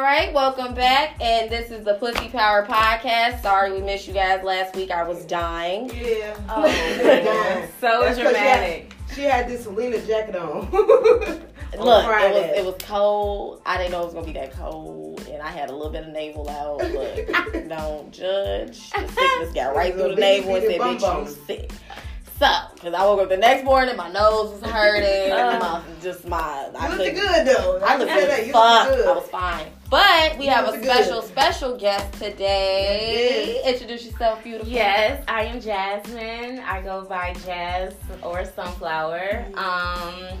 All right, welcome back. And this is the Pussy Power Podcast. Sorry we missed you guys last week. I was dying. Yeah. Oh, That's so she dramatic. had- She had this Selena jacket on. Look, it was it was cold. I didn't know it was gonna be that cold, and I had a little bit of navel out. Look, don't judge. The sickness got right through the navel and said, "Bitch, you sick." So, because I woke up the next morning, my nose was hurting, Uh. my, mouth just my. I looked good though. I can looked say good You fuck. I was fine. But we have a special, good. special guest today. Introduce yourself, beautiful. Yes, I am Jasmine. I go by Jazz or Sonflower. Um,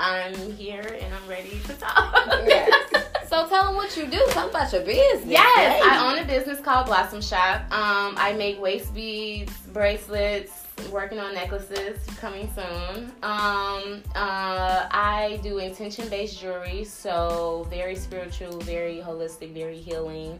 I'm here and I'm ready to talk. Yes. So tell them what you do. Tell them about your business. Yes, Hey. I own a business called Blossom Shop. Um, I make waist beads, bracelets, working on necklaces coming soon. Um, uh, I do intention based jewelry, so very spiritual, very holistic, very healing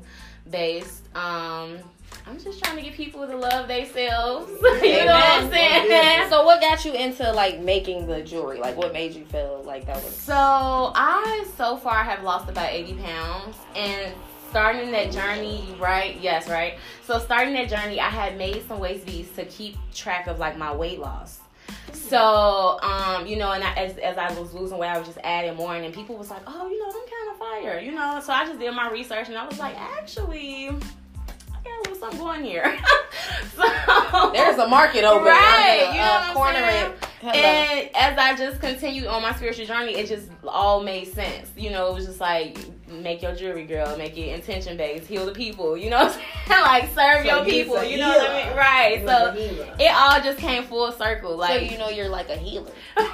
based. Um, I'm just trying to give people the love they selves. you know what I'm saying? So what got you into like making the jewelry? Like what made you feel like that was So I so far have lost about 80 pounds and starting that journey, right? Yes, right. So starting that journey, I had made some waist beads to keep track of like my weight loss. So, um, you know, and I, as, as I was losing weight, I was just adding more, and then people was like, "Oh, you know, I'm kind of fire," you know. So I just did my research, and I was like, actually, I got a little something going here. so There's a market over Right, there. you know uh, I'm corner saying? it. Hello. And as I just continued on my spiritual journey, it just all made sense. You know, it was just like make your jewelry, girl, make it intention based, heal the people. You know, what I'm saying? like serve So your people. You know what I mean? Right. He's So it all just came full circle. so Like you know you're like a healer.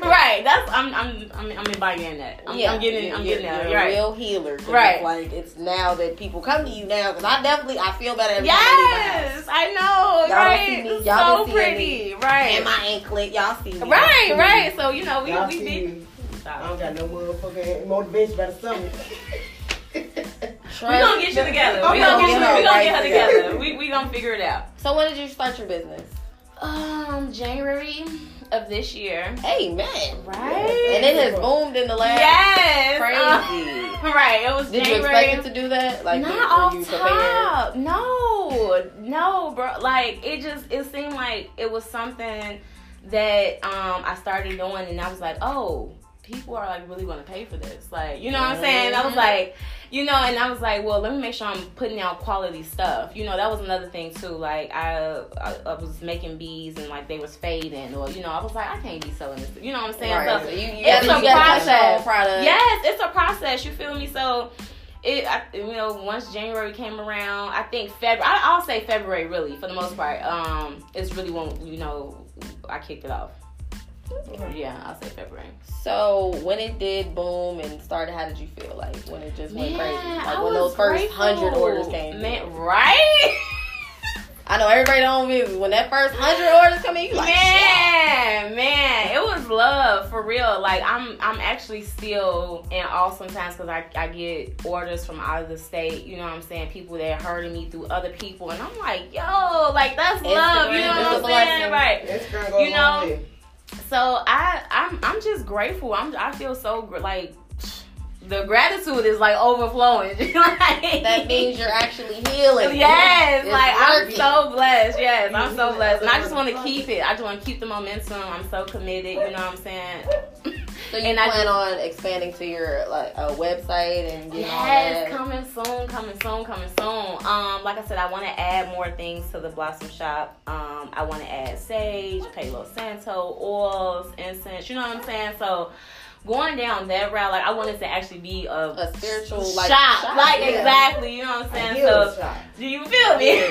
right. That's I'm I'm I'm, I'm embodying that. I'm, I'm getting I'm you're, getting there. You're You're a right. real healer. Right. It's like it's now that people come to you now because I definitely I feel better every time I my house. Yes, I know. Y'all right. see me. Y'all so been seeing pretty. Right. And my anklet, y'all see me. right. Right. So you know we Y'all we see be. I don't got no motherfucking motivation by the stomach. We gonna get you together. I'm We gonna gonna get, get you, we her gonna get her together. together. We we gonna figure it out. So when did you start your business? Um, January of this year. Hey man. Right. And it has boomed in the last Yes. crazy. uh, right. It was Did you expect it to do that? Like Not were off you prepared? top. No, no, bro. Like it just it seemed like it was something that um I started doing, and I was like, oh, people are like really going to pay for this. Like, you know what I'm saying? I was Mhm. like, you know, and I was like, well, let me make sure I'm putting out quality stuff. You know, that was another thing too. Like I I, I was making beads and like they was fading, or you know, I was like, I can't be selling this. You know what I'm saying? Right. So you, you it's a you gotta cut your own process. product. Yes, it's a process. You feel me? So, it I, you know once January came around, I think February. I'll say February really for the most part. Um, it's really when you know I kicked it off. Yeah, I'll say February. So when it did boom and started, how did you feel? Like when it just went crazy? Like I when was those first grateful. hundred orders came. Man, through. right? I know everybody don't business. When that first hundred orders come in, you like, shit. man, man, it was love for real. Like I'm, I'm actually still in awe sometimes because I, I get orders from out of the state. You know what I'm saying? People that heard of me through other people, and I'm like, yo, like that's love. You know what I'm saying? Right. Instagram goes You know, on there. So I, I'm, I'm just grateful. I'm, I feel so like the gratitude is like overflowing. like, that means you're actually healing. Yes, It's like I'm so blessed. Yes, I'm so blessed, and I just want to keep it. I just want to keep the momentum. I'm so committed. You know what I'm saying? So you And I plan just- on expanding to your like a website and getting Yes, coming soon, coming soon, coming soon. Um, like I said, I want to add more things to the Blossom Shop. Um, I want to add sage, Palo Santo, oils, incense. You know what I'm saying? So going down that route, like I wanted to actually be a, a spiritual like shop. shop, like yeah. exactly. You know what I'm saying? So shop. do you feel me?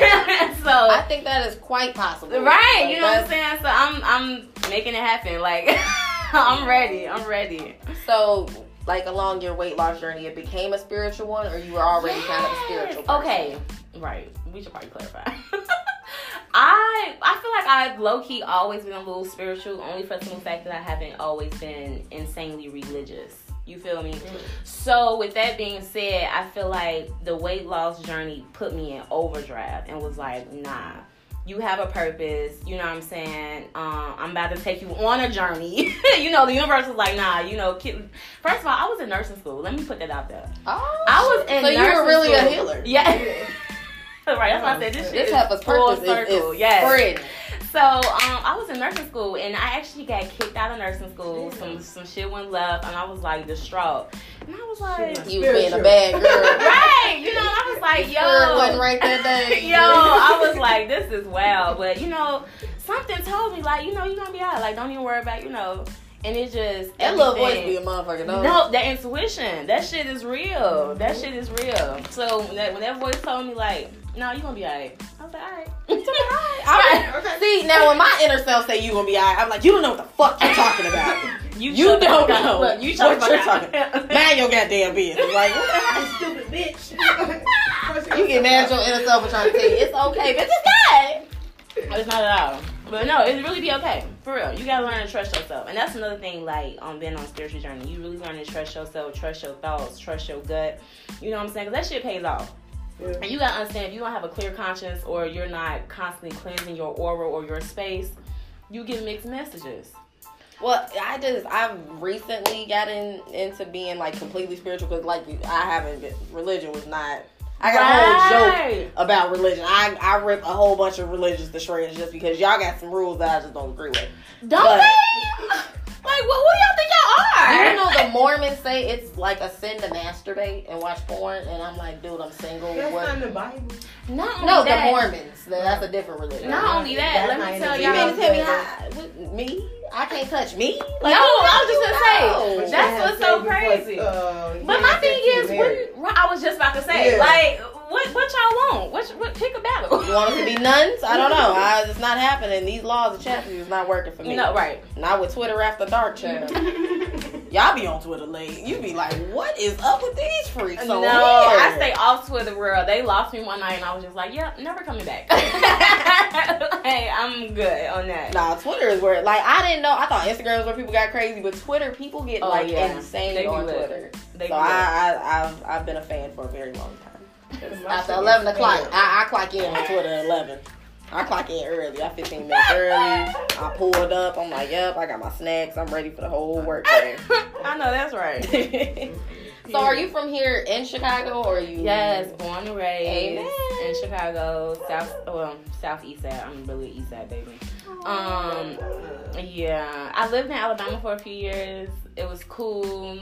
so I think that is quite possible. Right, Like, you know what I'm saying? So I'm I'm making it happen. Like I'm ready. I'm ready. So, like along your weight loss journey, it became a spiritual one, or you were already kind of a spiritual. Person? Okay. Right. We should probably clarify. I I feel like I've low key always been a little spiritual, only for the simple fact that I haven't always been insanely religious. You feel me? Mm. So with that being said, I feel like the weight loss journey put me in overdrive and was like, nah, you have a purpose. You know what I'm saying? Um, I'm about to take you on a journey. you know, the universe was like, nah, you know, kid. First of all, I was in nursing school. Let me put that out there. Oh, I was in so you were really a school. healer. Yeah. right, that's why I said this shit This is type of purpose is, circle. is yes. spreading. So um, I was in nursing school, and I actually got kicked out of nursing school. Some some shit went left, and I was like distraught. And I was like, You was being a bad girl. right, you know, I was like, Spirit wasn't yo, right that day. yo, I was like, this is wild, but you know, something told me like, you know, you're gonna be alright. Like, don't even worry about, you know. And it just That little voice everything- be a motherfucker. No, no, that intuition, that shit is real. That shit is real. So when that, when that voice told me like, no, you gonna be alright. I was like, alright. I- Okay. See, now when my inner self say you gonna be alright, I'm like, you don't know what the fuck you're talking about. You, You don't know Look, you what you're talking. Mind your goddamn business. Like, what the hell? Stupid bitch. You get mad at your inner self for trying to tell you it's okay, bitch. It's good. It's not at all. But no, it really be okay. For real. You gotta learn to trust yourself. And that's another thing, like, on being on a spiritual journey. You really learn to trust yourself, trust your thoughts, trust your gut. You know what I'm saying? Because that shit pays off. Yeah. And you gotta understand if you don't have a clear conscience or you're not constantly cleansing your aura or your space, you get mixed messages. Well, I just I've recently gotten into being like completely spiritual because like I haven't been religion was not. I got a whole joke about religion. I I rip a whole bunch of religions to shreds just because y'all got some rules that I just don't agree with. Don't But-? Like, what, who do y'all think y'all are? You know the Mormons say it's like a sin to masturbate and watch porn, and I'm like, dude, I'm single. That's What? not in the Bible. Not only No, the Mormons. That's a different religion. Not only that, That's let me tell You the y'all. mean to tell me how, me? I can't touch me? no, I was just gonna say. No. That's what's so sex before, crazy. uh, But my thing is, get when, I was just about to say, Yeah. like, what what y'all want? What, what pick a battle? You want us to be nuns? I don't know. I, it's not happening. These laws of chastity is not working for me. No, right. Not with Twitter after dark, child. Y'all be on Twitter late. You be like, what is up with these freaks? no, on here? I stay off Twitter, girl. They lost me one night, and I was just like, "Yep, never coming back." hey, I'm good on that. Nah, Twitter is where like I didn't know. I thought Instagram was where people got crazy, but Twitter people get Oh, like yeah. insane They be on lit. Twitter. They so I, I, I've I've been a fan for a very long time. After eleven o'clock. I, I clock in on Twitter at eleven. I clock in early. I fifteen minutes early. I pulled up. I'm like, yep, I got my snacks. I'm ready for the whole work day. I know that's right. so are you from here in Chicago or are you Yes, born and raised Amen. in Chicago, south well, southeast side. I'm really east side baby. Um, yeah, I lived in Alabama for a few years. It was cool.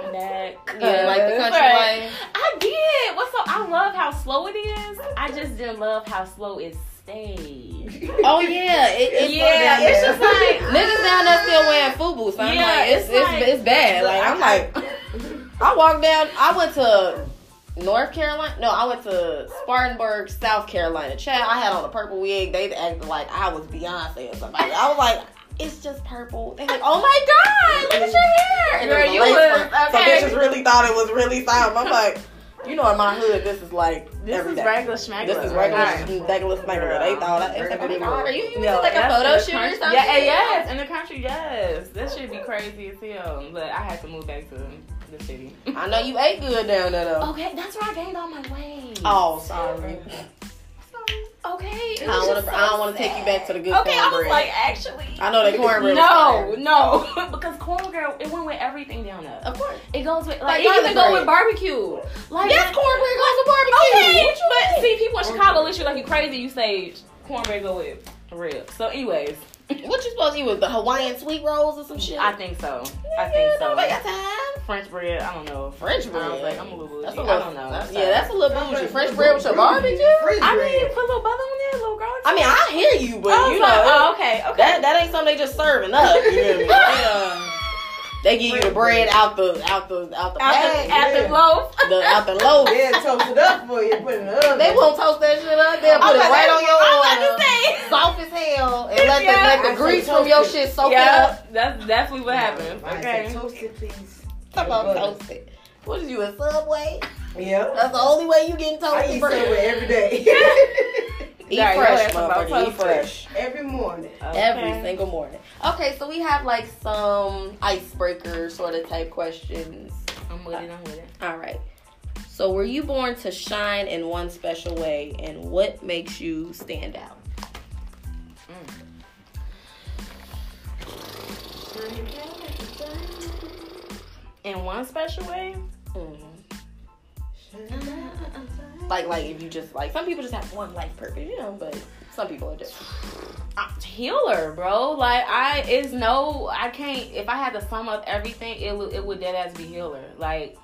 Came back. Yeah, like the country Right. life? I did. What's up? I love how slow it is. I just didn't love how slow it stayed. Oh yeah, it, it's yeah, it's there. just like Niggas down there still wearing FUBU, so I'm Yeah, like, it's, it's it's, like- it's bad. Like I'm like, I walked down. I went to North Carolina. No, I went to Spartanburg, South Carolina. Chad, I had on a purple wig. They acted like I was Beyonce or somebody. I was like, it's just purple. They're like, oh my god, look at your hair. And Girl, you was- okay. So bitches really thought it was really something. I'm like, you know, in my hood, this is like this is day. regular schmegler. This is regular, Right. regular. They thought I, it's like, oh my god, are you, you No, like a photo shoot or something? Yeah, eh, yes, in the country, yes. That should be crazy as hell. But I had to move back to the city. I know you ate good down there though. Okay, that's where I gained all my weight. Oh, sorry. Okay. I don't want to. so I don't want to take you back to the good Okay, I was like, actually. I know that cornbread. No, no, because cornbread it went with everything down there. of course. It goes with Like like, it even go with barbecue. Like Yes, cornbread goes with barbecue. Okay, but see, people in Chicago look you like you crazy. You say cornbread go with ribs. So, anyways, What you supposed to eat with the Hawaiian sweet rolls or some shit? I think so. I think so. Nobody got time. French bread, I don't know. French I bread. was like, I'm a little bougie. That's a I little, don't know. that's- yeah, that's a little bougie. French bread with your barbecue. French I bread. mean, put a little butter on there, a little garlic. I mean, I hear you, but I you was know like, oh, okay, okay. that that ain't something they just serving up. You hear me? They, uh, they give you the bread out the out the out the out bag, the, out the loaf. the out the loaf. They'll toast it up for you, put it in the oven. They won't toast that shit up. They'll put I'm it like, right on your I'm about to say. Soft as hell and let the, let the grease say from your shit soak it up. Yeah, that's definitely what happened. I Okay. said, toast it, please. Talk about Butter. toasted. What is you a Subway? Yeah. That's the only way you getting toasted. I toasted eat. Subway every day. Eat Sorry, fresh, your motherfucker. Eat fresh. every morning. Every single morning. Okay, so we have like some icebreaker sort of type questions. I'm with it. I'm with it. All right. So, were you born to shine in one special way, and what makes you stand out? In one special way, Mm-hmm. Like, like if you just like some people just have one life purpose, you know, but some people are different. I'm healer, bro. Like I is no, I can't. If I had to sum up everything, it would it would dead ass be healer. Like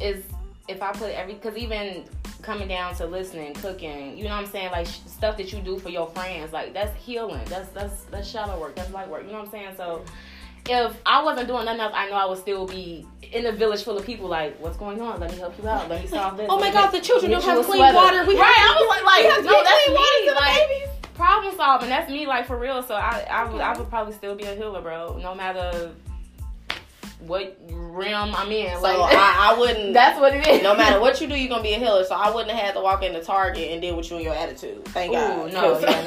is if I put every because even coming down to listening, cooking, you know what I'm saying, like sh- stuff that you do for your friends, like that's healing. That's that's that's shallow work. That's light work. You know what I'm saying? So if I wasn't doing nothing else, I know I would still be in a village full of people. Like, what's going on? Let me help you out. Let me solve this. Oh my God, the children don't have clean sweater. water. We have right? to- I was like, like have no, that's me. Like babies. problem solving. That's me, like for real. So I, I would, I would probably still be a healer, bro. No matter what realm I'm in. So Like I, I wouldn't. that's what it is. no matter what you do, you're gonna be a healer. So I wouldn't have had to walk into Target and deal with you and your attitude. Thank Ooh, God. no, 'Cause yeah,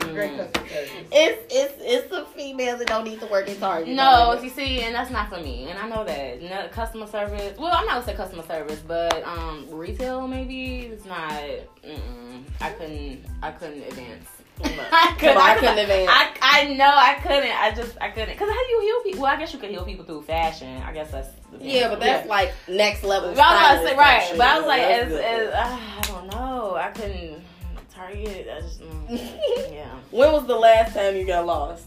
no. Great Mm-mm. customer service. It's it's it's the females that don't need to work in Target. No, you see, and that's not for me, and I know that. No, customer service. Well, I'm not gonna say customer service, but um, retail maybe it's not. Mm-mm. I couldn't. I couldn't advance. I Come on, I couldn't advance. I, I know I couldn't. I just I couldn't. Cause how do you heal people? Well, I guess you could heal people through fashion. I guess that's. Yeah, but that's like next level. But I was say right, but I was like, That's as, good. as, uh, I don't know, I couldn't target. I just, mm, yeah. when was the last time you got lost?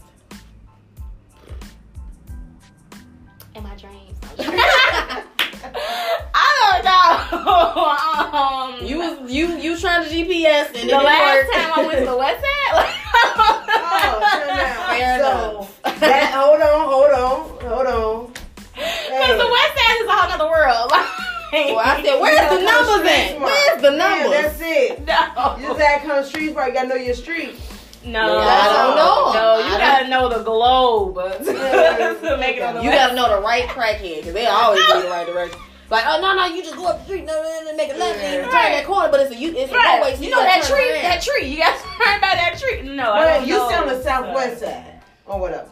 In my dreams. Don't um, You was you you trying to GPS and the last work. time I went to the West Side. Oh, out. Fair so. That, hold on, hold on, hold on. Because the West Side is a whole other world. Well, I said, where's the numbers at? Where's the Yeah, that's it. no. You just gotta come street right. You gotta know your street. No, Yeah, I don't know. No, you I gotta know the globe Yeah. to make it on the You gotta know the right crackhead because they always be the right direction. Like, oh no, no, you just go up the street, no, no, no, make a left, and turn Right. that corner, but it's a you, it's a Right. one way. You know that tree, that tree. You got to learn about that tree. No, I don't you know. sit on the southwest side or whatever.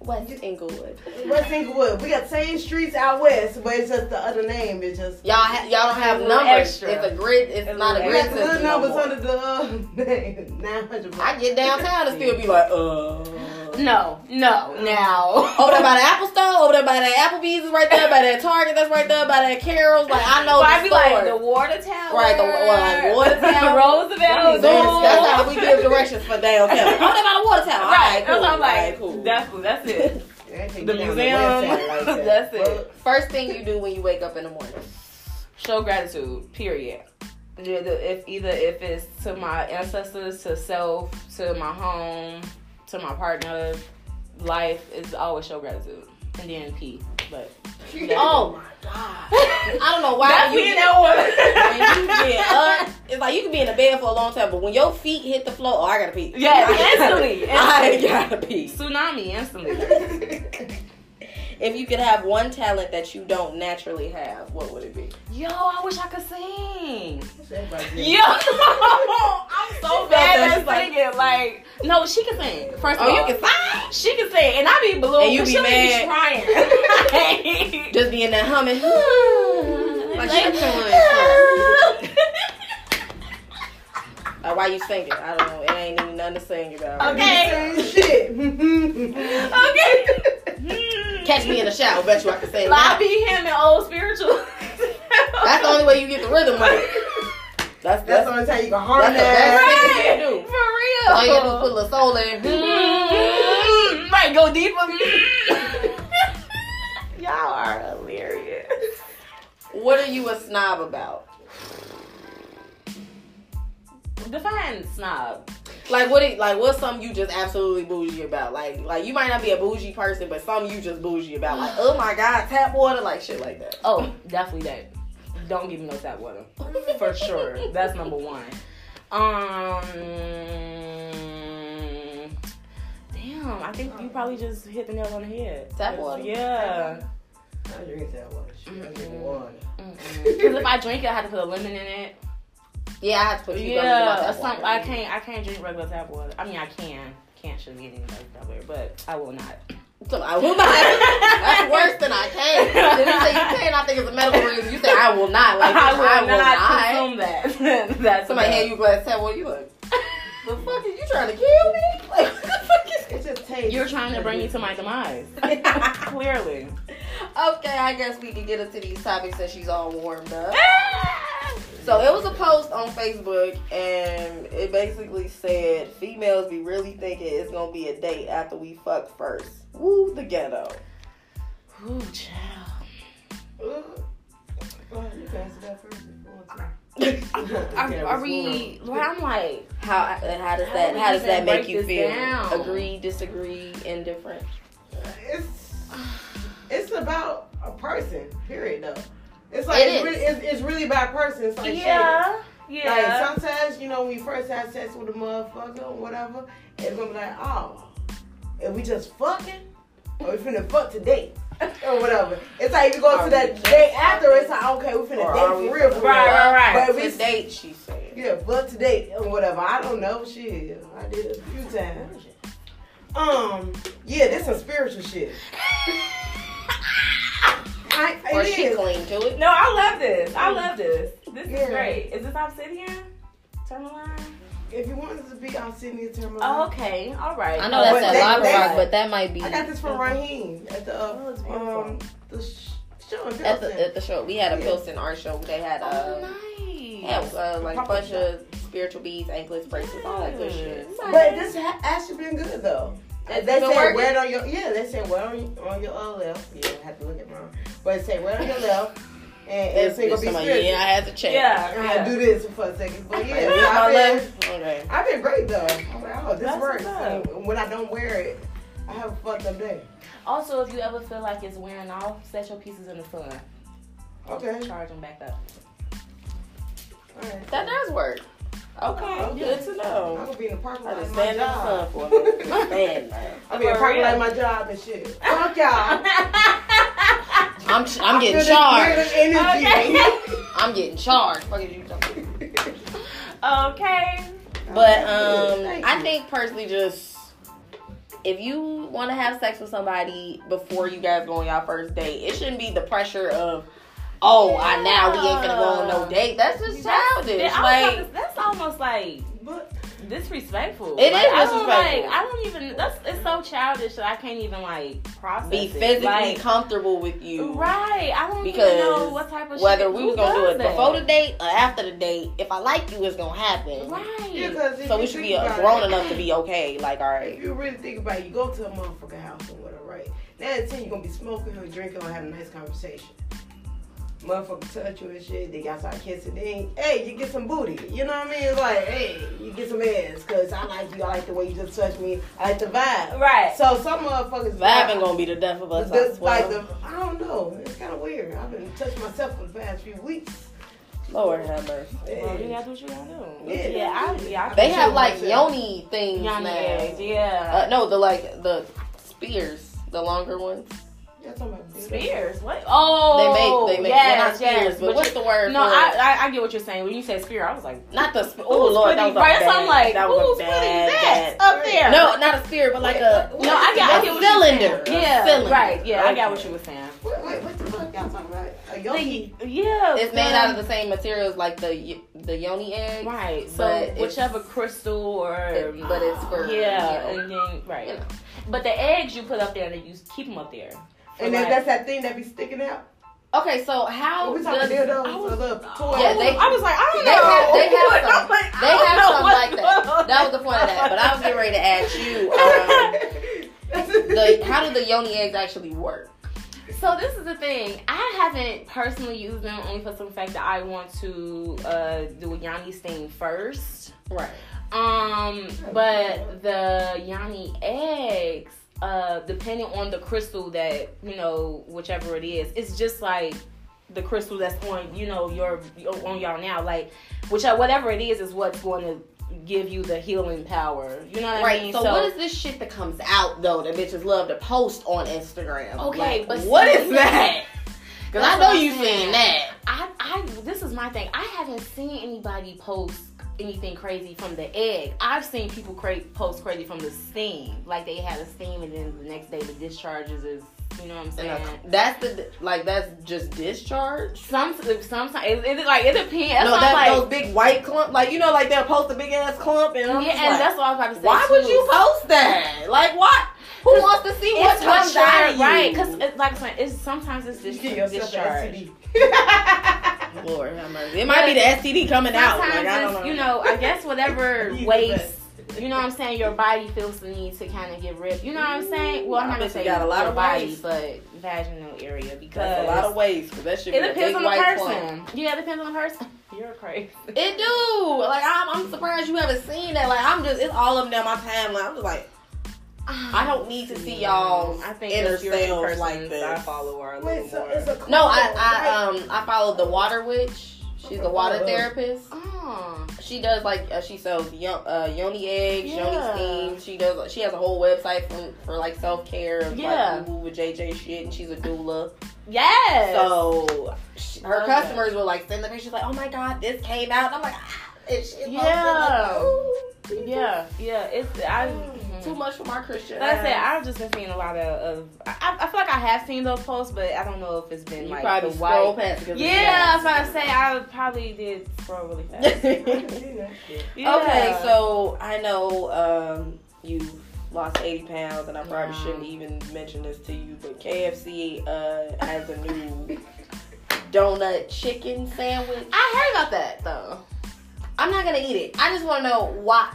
West Englewood. West Englewood. We got same streets out west, but it's just the other name. It's just Y'all, ha- y'all don't have It's a little numbers. extra. It's a grid. It's It's not a grid system. good no numbers more. under the uh, nine hundred. I get downtown and still be like, uh. No, no, now. Over there by the Apple Store, over there by that Applebee's is right there, by that Target that's right there, by that Carol's. Like I know But I the be like the water tower. Right, the- or like water tower. Roosevelt. That's, that's how we give directions for downtown. Over there by the water tower. All Right, right, cool. that's what I'm like. Alright, cool. That's that's it. The The museum. That's it. First thing you do when you wake up in the morning. Show gratitude. Period. Yeah, If either if it's to my ancestors, to self, to my home, to my partner, life, is always show gratitude, and then P. But Oh my god! I don't know why That's you me in get, that when you get up. It's like you can be in the bed for a long time, but when your feet hit the floor, oh, I gotta pee. Yeah, instantly. I gotta pee. tsunami instantly. If you could have one talent that you don't naturally have, what would it be? Yo, I wish I could sing. Yo, I'm so bad at she's like- singing. Like, no, she can sing. First of Oh, all, you oh. can sing. She can sing, and I be blue. And you be she'll mad. be crying. Just be in there humming. like, Like- shut Like, uh, why you singing? I don't know. It ain't even nothing to sing about. Okay. Shit. okay. Catch me in the shower. Bet you I can sing. Like, I that. be him in old spiritual. That's the only way you get the rhythm right. That's That's that's, the only time you can that's harm the best that. thing you can do. For real. All you gotta do is put a little soul in. Mm, Might go deeper. Y'all are hilarious. What are you a snob about? Define snob. Like what? It, like what's something you just absolutely bougie about? Like like you might not be a bougie person, but something you just bougie about. Like oh my god, tap water, like shit like that. Oh, definitely that. Don't give me no tap water. For sure. That's number one. Um Damn, I think you probably just hit the nail on the head. Tap water? Yeah. I drink that water. Shit, I drink water. Because if I drink it, I have to put a lemon in it. Yeah, I have to put you Yeah, yeah, or some, I can't. I can't drink regular tap water. I mean, I can. Can't should be anything like that, but I will not. So I will not. That's worse than I can. Then you say you can. I think it's a medical reason. You say I will not. Like I will, I will, will, not, not. consume that. That's Somebody bad. hand you a glass of tap. What you like? The fuck is you trying to kill me? Like what the fuck is? It just tastes. You're trying to bring me to my demise. Clearly. Okay, I guess we can get into these topics since she's all warmed up. Ah! So it was a post on Facebook, and it basically said females be really thinking it's gonna be a date after we fuck first. Woo, the ghetto. Ooh, child. Ugh. Go you can answer that first if you want to. Are, are we? Well, I'm like, How how does that do we how does that make you feel? down? Agree, disagree, indifferent. It's it's about a person. Period. Though. It's like It it's, really, it's, it's really about a person. It's like yeah, shit. yeah. Like sometimes, you know, when you first have sex with a motherfucker or whatever, it's gonna be like, oh, and we just fucking, or we finna fuck today. or whatever. It's like if you go Are to that just day after, it's like, okay, we finna date for real, for Right, real. right, right. But we It's date, she said. Yeah, but today or whatever. I don't know. Shit, I did it a few times. Um, yeah, this some spiritual shit. I, Or it she is. clean to it. No, I love this. I love this. This Yeah. is great. Is this obsidian? Tourmaline? If you wanted to be obsidian Sydney Terminal, Oh, okay. All right. I know that's But a they- lava rock, but that might be I got this from Raheem at the uh, Oh, um the show in at Pilsen. the at the show. We had a Yeah. Pilsen art show. They had Oh, uh, nice. yeah, uh, like a bunch shop. of spiritual beads, anklets, bracelets, all that good shit. But this ha- actually been good though. Has they it been said working? wear it on your yeah. They said wear it on, on your uh, left. Yeah, I have to look at mine. But it say wear it on your left, and, and It's, it's gonna be somebody, spiritual. yeah, I had to check. Yeah. I had to do this for a second, but yeah, I've been. Okay. I've been great though. I'm like, oh, this That's works. what's up. And when I don't wear it, I have a fucked up day. Also, if you ever feel like it's wearing off, set your pieces in the sun. Okay, Charge them back up. all right. That does work. Okay, Okay. good to know. I'm gonna be in the parking I lot. just of my stand in the job. for a minute. Man, man. I'll be in the parking lot my job and shit. Fuck y'all. I'm I'm getting I feel this charged. Okay. I'm getting charged. Fuck you talking? okay. But um, I think personally, just if you want to have sex with somebody before you guys go on your first date, it shouldn't be the pressure of, oh, I now we ain't gonna go on no date. That's just childish. That's, Like that's almost like disrespectful. It like, is I don't, disrespectful. like, I don't even. That's it's so childish that I can't even like process. be it. physically Like, comfortable with you. Right. I don't Because even know what type of Whether shit, we who was gonna do it that? before the date or after the date, if I like you, it's gonna happen. Right. yeah, because if So we should be uh, grown it, enough to be okay. Like, all right. If you really think about it, you go to a motherfucking house or whatever, right? Now at 10, you're gonna be smoking or drinking or having a nice conversation. Motherfucker touch you and shit, they got start kissing. Then, hey, you get some booty. You know what I mean? It's like, hey, you get some ass, because I like you. I like the way you just touch me. I like the vibe. Right. So some motherfuckers vibe ain't gonna be the death of us. I This, swear. like the, I don't know. It's kind of weird. I've been touching myself for the past few weeks. Lord have mercy. Well, you gotta do what you gotta do. Yeah. Yeah. I, yeah. I They have like myself. yoni things Yoni now. eggs. Yeah. Uh, no, the like the spears, the longer ones. Y'all talking about? Spears. What? Oh. they make they make oh, yes, well, not spears, yes. but what's you- the word? No, for I. I I get what you're saying. When you said spear, I was like, not the. Sp- oh Lord, that putting- was a right? bad. So I'm like, that was who's a putting bad, that bad. up there? No, not a spear, but like a. Wait, No, I get, I a get what you're cylinder. saying. a Yeah, cylinder. right. Yeah, I got what you were saying. Wait, wait, what the fuck y'all talking about? A yogi? Yeah, It's made out of the same materials like the the yoni egg. right. So whichever crystal or It- but it's for yeah, you know, and then right. you know. But the eggs you put up there, and you keep them up there. And like- that's that thing that be sticking out. Okay, so how we talking does dildos I was- or the toy? Yeah, they- I was like, I don't They know. have- they have some- like, They have what's like that. That was the point of that. But I was getting ready to ask you, um, the how do the yoni eggs actually work? So this is the thing. I haven't personally used them only for some fact that I want to uh, do a yoni steam first. Right. Um, but the yoni eggs, uh, depending on the crystal that you know, whichever it is, it's just like the crystal that's on you know your on y'all now. Like, which whatever it is is what's going to give you the healing power. You know what I Right. mean? So, what is this shit that comes out though that bitches love to post on Instagram? Okay, Like, but what see- is that? Because I That's know I'm you saying. seen that. I, I, this is my thing. I haven't seen anybody post anything crazy from the egg. I've seen people cra- post crazy from the steam, like they had a steam and then the next day the discharges is, you know what I'm uh, saying? a- that's the like that's just discharge. Some sometimes it, it like it depends. That's no, that like, those big white clump, like you know, like they'll post a big ass clump, and I'm yeah, and like, that's what I was about to say. why too. would you post that? Like, what? Who wants to see what It's comes what out you're of you? right? Because uh, like I said, it's sometimes it's just discharge. Lord have mercy. It might be the STD coming out. Like, I don't know. you know, I guess whatever waste, you know what I'm saying, your body feels the need to kind of get rid. You know what I'm saying? Well, I'm not gonna say got a lot your of body, but vaginal area because That's a lot of waste. Cause that should be it a depends big on the person. Yeah, it depends on the person. You're crazy. It do. Like I'm, I'm surprised you haven't seen that. Like I'm just, it's all of them down my timeline. I'm just like, I don't need to see y'all I think inner the spiritual selves like this. I follow are a little Wait, so more. it's a No, I, I um I followed the Water Witch. She's a water Oh. therapist. oh, She does like uh, she sells yon, uh, yoni eggs, Yeah. yoni steam. She does. She has a whole website for, for like self care Yeah. like with JJ shit. And she's a doula. yes. So she, her Love customers will like send the pictures like, oh my god, this came out. And I'm like, ah, and she Yeah. Like, Ooh, yeah, yeah. It's I. Mm, Too much for my Christian. Like I said. I've just been seeing a lot of. of I, I feel like I have seen those posts, but I don't know if it's been you like probably the scroll white. past. because Yeah, I was it's about to say I probably did scroll really fast. Yeah. Okay, so I know um, you lost 80 pounds, and I probably Yeah. shouldn't even mention this to you, but KFC uh, has a new donut chicken sandwich. I heard about that though. I'm not gonna eat it. I just want to know why.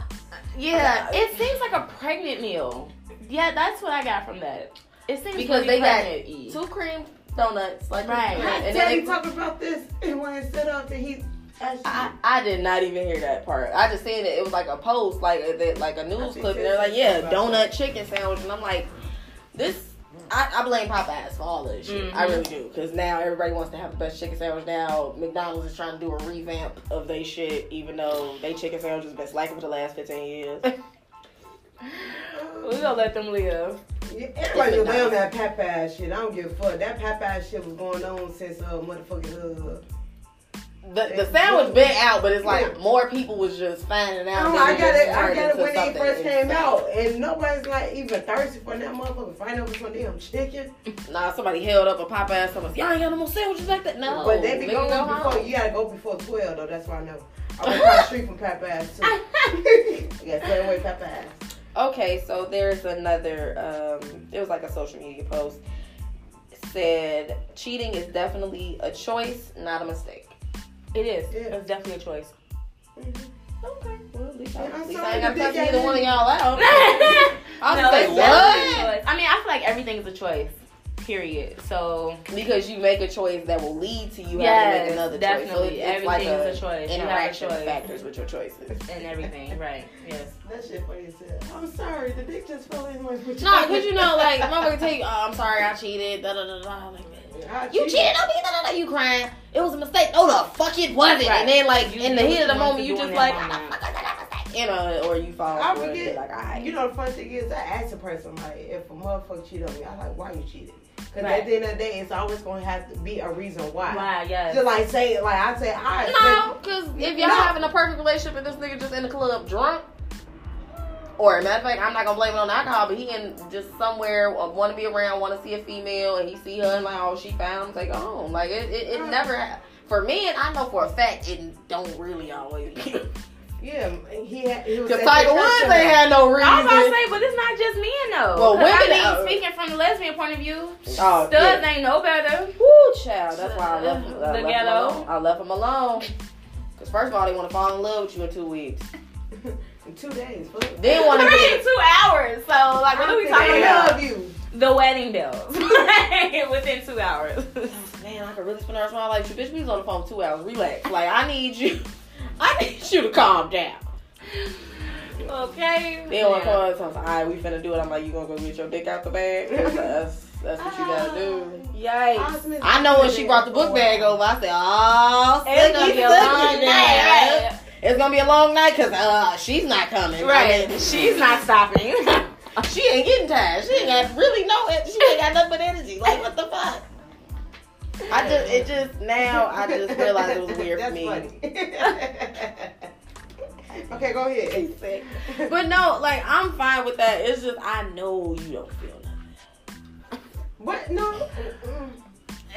Yeah, Okay. it seems like a pregnant meal. Yeah, that's what I got from that. It seems Because really they got pregnant-y. Two cream donuts, like Right. and I then they- you talking about this and when I set up and he I, I did not even hear that part. I just seen it. It was like a post, like a, that- like a news clip, and they're like, "Yeah, donut chicken sandwich," and I'm like, "This." I, I blame Popeyes for all of this shit. I Mhm. really do, because now everybody wants to have the best chicken sandwich. Now McDonald's is trying to do a revamp of their shit, even though they chicken sandwich has been slacking for the last 15 years. we gonna let them live. Yeah, everybody was on that Popeye shit. I don't give a fuck. That Popeye shit was going on since uh motherfucking uh The, the sandwich been out, but it's like more people was just finding out. I, that I got it. I got it when they first came out, and nobody's like even thirsty for that motherfucker fighting over some damn chicken. Nah, somebody held up a Popeye. Somebody, y'all ain't got no more sandwiches like that. No, but they be going go before. home. You gotta go before twelve though. That's what I know. I'm across the street from Popeyes too. yeah, stay away Popeyes. Okay, so there's another. Um, it was like a social media post. It said cheating is definitely a choice, not a mistake. It is. Yeah. It's definitely a choice. Mm-hmm. Okay, well at least, I, I'm at least I ain't got to the cuss neither one of didn't- y'all out. I was no, say it's what? I mean, I feel like everything is a choice. Period. So Because you make a choice that will lead to you having to make another definitely. choice. So it's, it's like Everything a, is a choice. You have a Interaction choice. factors with your choices. and everything, right? Yes. That shit for as hell. I'm sorry, the dick just fell in my. No, because you know, like, motherfucker tell you, oh, I'm sorry, I cheated, da da da da. Like, I You cheated on me, da da da. You crying? It was a mistake. No, the fuck it wasn't. Right. And then, like, You in the heat of the moment, you just like, how the ah, fuck I that mistake? You know, or you fall I for it. and be forget. Like, all right. You know the funny thing is, I ask a person like, if a motherfucker cheat on me, I'm like, why you cheated? Because Right. at the end of the day, it's always gonna have to be a reason why. Wow. Yes. Just like say, like I say, I No, because if y'all No. having a perfect relationship and this nigga just in the club drunk, or a matter of fact, I'm not gonna blame it on alcohol, but he in just somewhere uh, want to be around, want to see a female, and he see her and like, oh, she found him, take her home. Like it, it, it never. ha- For men, I know for a fact it don't really always. Yeah, he had. He was at Tiger the Woods ain't had no reason. I was about to say, but it's not just men though. Well, 'Cause women I mean, are- speaking from the lesbian point of view, Oh, studs yeah. ain't no better. Woo, child. That's why I left him, I The left him alone. I left him alone. Because first of all, they want to fall in love with you in two weeks. In two days. Fuck. Then want to Three get. two hours. So like, what are we I talking about? you. The wedding bells within two hours. Oh, man, I could really spend the rest of my life. you. Bitch, we was on the phone for two hours. Relax. Like, I need you. I need you to calm down. okay. Then when Yeah. call us, I was like, all right, we finna do it. I'm like, you gonna go get your dick out the bag? That's, that's what you gotta ah. do. Yikes. I know when she brought the book bag over, I said, oh, It's gonna be a long night. Right. It's gonna be a long night because uh, she's not coming. Right. She's not stopping. she ain't getting tired. She ain't got really no. She ain't got nothing but energy. Like what the fuck? I just it just now I just realized it was weird for me. Okay, go ahead. But no, like I'm fine with that. It's just I know you don't feel nothing. What? No.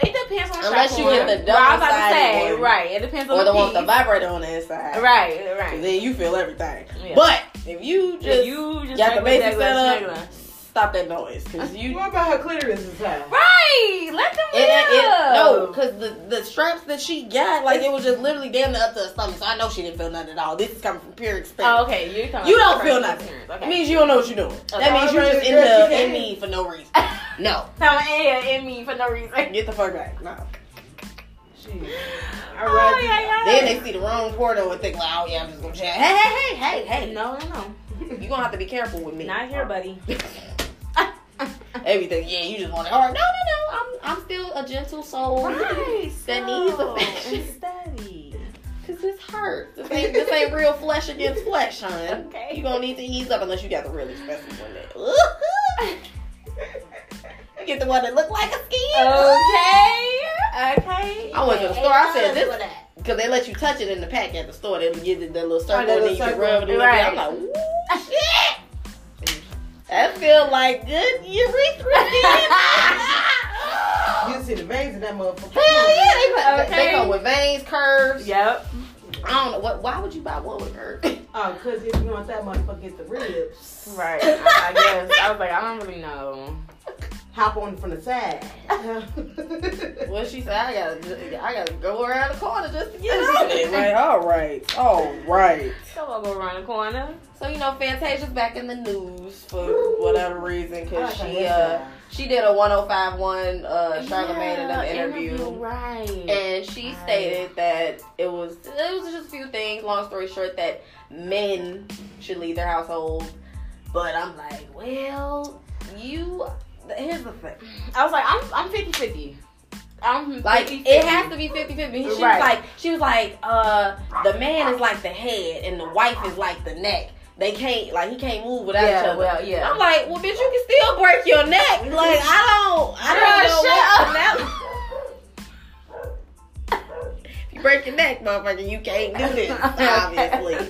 It depends on the Unless strap you get the Right, I was about to double-sided say, one. right. It depends on Or the, the one with the vibrator on the inside. Right, 'Cause right. Then you feel everything. Yeah. But if you just If you just got the regular, basic regular, setup, regular. stop that noise. Cause you What about her clitoris inside? Right. Let them It, it, it, no, because the, the straps that she got, like, it was just literally damn near up to her stomach. So I know she didn't feel nothing at all. This is coming from pure experience. Oh, okay. You're talking You about don't feel nothing. experience. It Okay. means you don't know what you're doing. That means you just in the in me for no reason. No. Someone in here in me for no reason. Get the fuck back. No. Shit. I Oh, yeah, yeah. Then they see the wrong porno and think, like, oh yeah, I'm just gonna chat. Hey, hey, hey, hey, hey. No, no, no. You gonna have to be careful with me. Not here, buddy. Everything. Yeah, you just want it hard. No, no, no. I'm I'm still a gentle soul. Right. That needs slow affection. and steady. Cause this hurts. This ain't this ain't real flesh against flesh, hon. Okay. You gonna need to ease up unless you got the really expensive one that. You get the one that look like a skin. Okay. Okay. I went to the store. I said this because they let you touch it in the pack at the store. They give you the little circle that and then you can circle. rub it. a. Right. I'm like, ooh, shit. That feel like good urethra. You see the veins in that motherfucker. Hell yeah, they, put, they Okay. come with veins, curves. Yep. I don't know what. Why would you buy one with curves? Oh, cause if you want that motherfucker get the ribs, Right. I, I guess. I was like, I don't really know. Hop on from the side. Well, she said I gotta, I gotta go around the corner just to get on it. Like, all right, all right. So I'll go around the corner. So you know, Fantasia's back in the news for whatever reason because she, uh, she did a 105.1 uh, Charlamagne in Yeah, an interview. Right. And she Right. stated that it was it was just a few things. Long story short, that men should leave their household. But I'm like, well, you. Here's the thing. I was like, I'm I'm 50 50. I'm Like 50-50. it has to be 50 50. She was like she was like, uh the man is like the head and the wife is like the neck. They can't like he can't move without Yeah, each other. well, yeah. I'm like, well bitch, you can still break your neck. Like I don't I don't Girl, know what if you break your neck, motherfucker, you can't do this, obviously.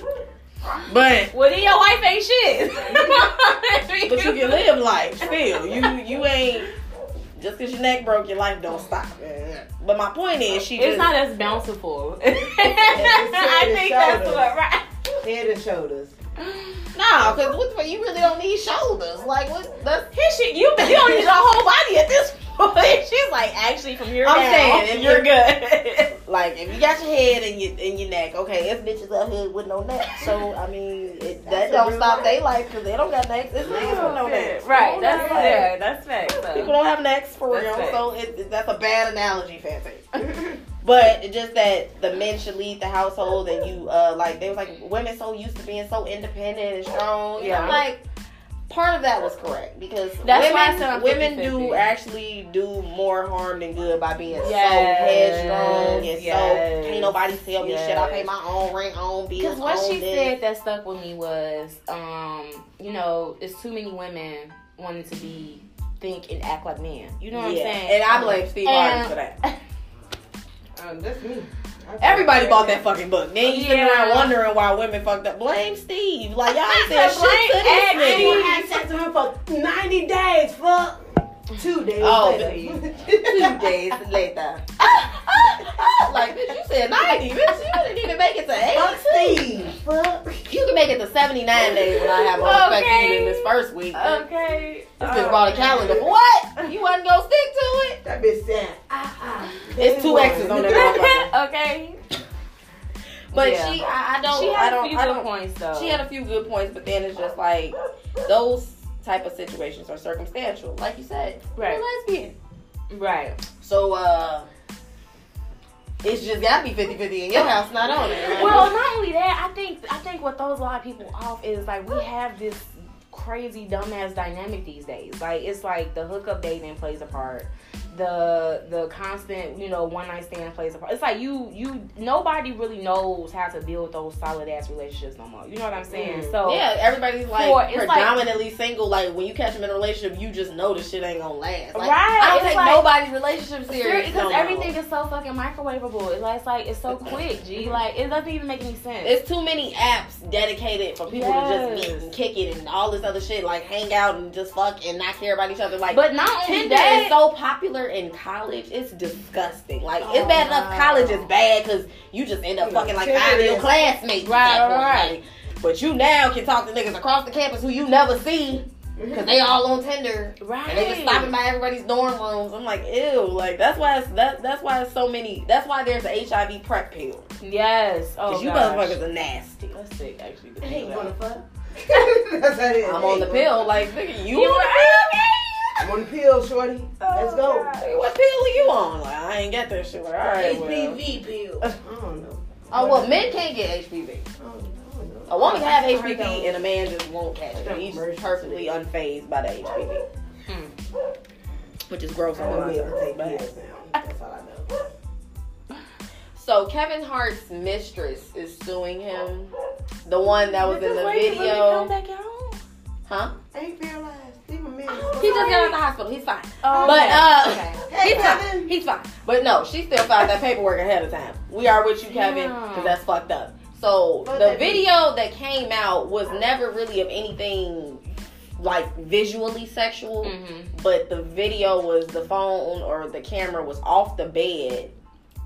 But Well, then your wife ain't shit. but you can live life still. You you ain't just because your neck broke, your life don't stop. But my point is, she It's just not as bountiful. I think that's what right. Head and shoulders. Nah, because what the fuck, you really don't need shoulders. Like, what? That's His shit, you you don't need your whole body at this point. She's like, actually, from here I'm down, saying, if you're good. like if you got your head and your and your neck. Okay, it's bitches out here with no neck. So I mean, it, that don't stop life. their life because they don't got necks. It's niggas with no oh, necks. right. People That's necks. That's fair. So. People don't have necks for That's real. facts. So it, it- that's a bad analogy, fancy. But it's just that the men should lead the household, and you uh like they was like women so used to being so independent and strong. Yeah, Yeah. like part of that was correct because That's women women 50-50. do actually do more harm than good by being Yes, so headstrong and yes, so can't nobody tell me shit. I pay my own rent, own bills, Because what she this. said that stuck with me was, um, you know, it's too many women wanting to be think and act like men. You know what yeah. I'm saying? and I blame Steve Harvey for that. Um, that's me. Everybody bought that fucking book. Then you sitting Yeah. around wondering why women fucked up. Blame Steve. Like y'all ain't said shit to this nigga. had sex with him for 90 days, fuck. Two days Oh, later. Two days later. like bitch, you said ninety, bitch. You didn't even make it to Fuck eighty. Steve. You can make it to seventy nine days when I have respect Okay. in this first week. Okay. This bitch brought a calendar what? You wasn't gonna stick to it. That bitch said, ah, ah. It's two X's on that okay. But Yeah. she, I, I don't, She I had a don't, few I don't. points though. She had a few good points, but then it's just like those type of situations are circumstantial, like you said. Right. You're lesbian. right. So uh it's just gotta be 50-50 in your house, not on it. right? Well, not only that, I think I think what throws a lot of people off is like we have this crazy dumbass dynamic these days. Like it's like the hookup dating plays a part. The the constant you know one night stand plays a part. It's like you you nobody really knows how to build those solid ass relationships no more. You know what I'm saying? Mm. So yeah, everybody's like it's like- predominantly single. Like when you catch them in a relationship, you just know the shit ain't gonna last. Like, Right, I don't take like- nobody's relationship serious. because no everything is so fucking microwavable. It's like, it's like it's so quick, G. Like it doesn't even make any sense. It's too many apps dedicated for people to just meet and kick it and all this other shit, like hang out and just fuck and not care about each other. Like, but not only that, is so popular in college. It's disgusting. Like, Oh, it's bad enough wow. college is bad because you just end up Yeah, fucking like Tinder five of your classmates. at Right, right. Like, but you now can talk to niggas across the campus who you never see because they all on Tinder. right? And they just stopping by everybody's dorm rooms. I'm like, ew. Like that's why it's that. That's why it's so many. That's why there's an HIV prep pill. Yes. Oh, Cause you gosh. motherfuckers are nasty. That's sick, actually. to Hey, you wanna fuck? That's how it is. I'm on the pill. Like, nigga, you You on right? I'm on the pill, shorty. Let's go. God. What pill are you on? Like, I ain't get that shit. Like, all right, well. HPV pill. I don't know. Oh well, men can't get HPV. I don't, know. A woman can have HPV and a man just won't catch it. He's perfectly unfazed by the HPV, Hmm. which is gross I on won't my be able to take pills now. That's all I know. So Kevin Hart's mistress is suing him. The one that was in the video, come back out? huh? ain't paralyzed. He just got out of the hospital. He's fine. Oh, But uh, Okay. Hey, he's Kevin. fine. He's fine. But no, she still filed that paperwork ahead of time. We are with you, Kevin, because that's fucked up. So the video that came out was never really of anything like visually sexual, Mhm. but the video was the phone or the camera was off the bed.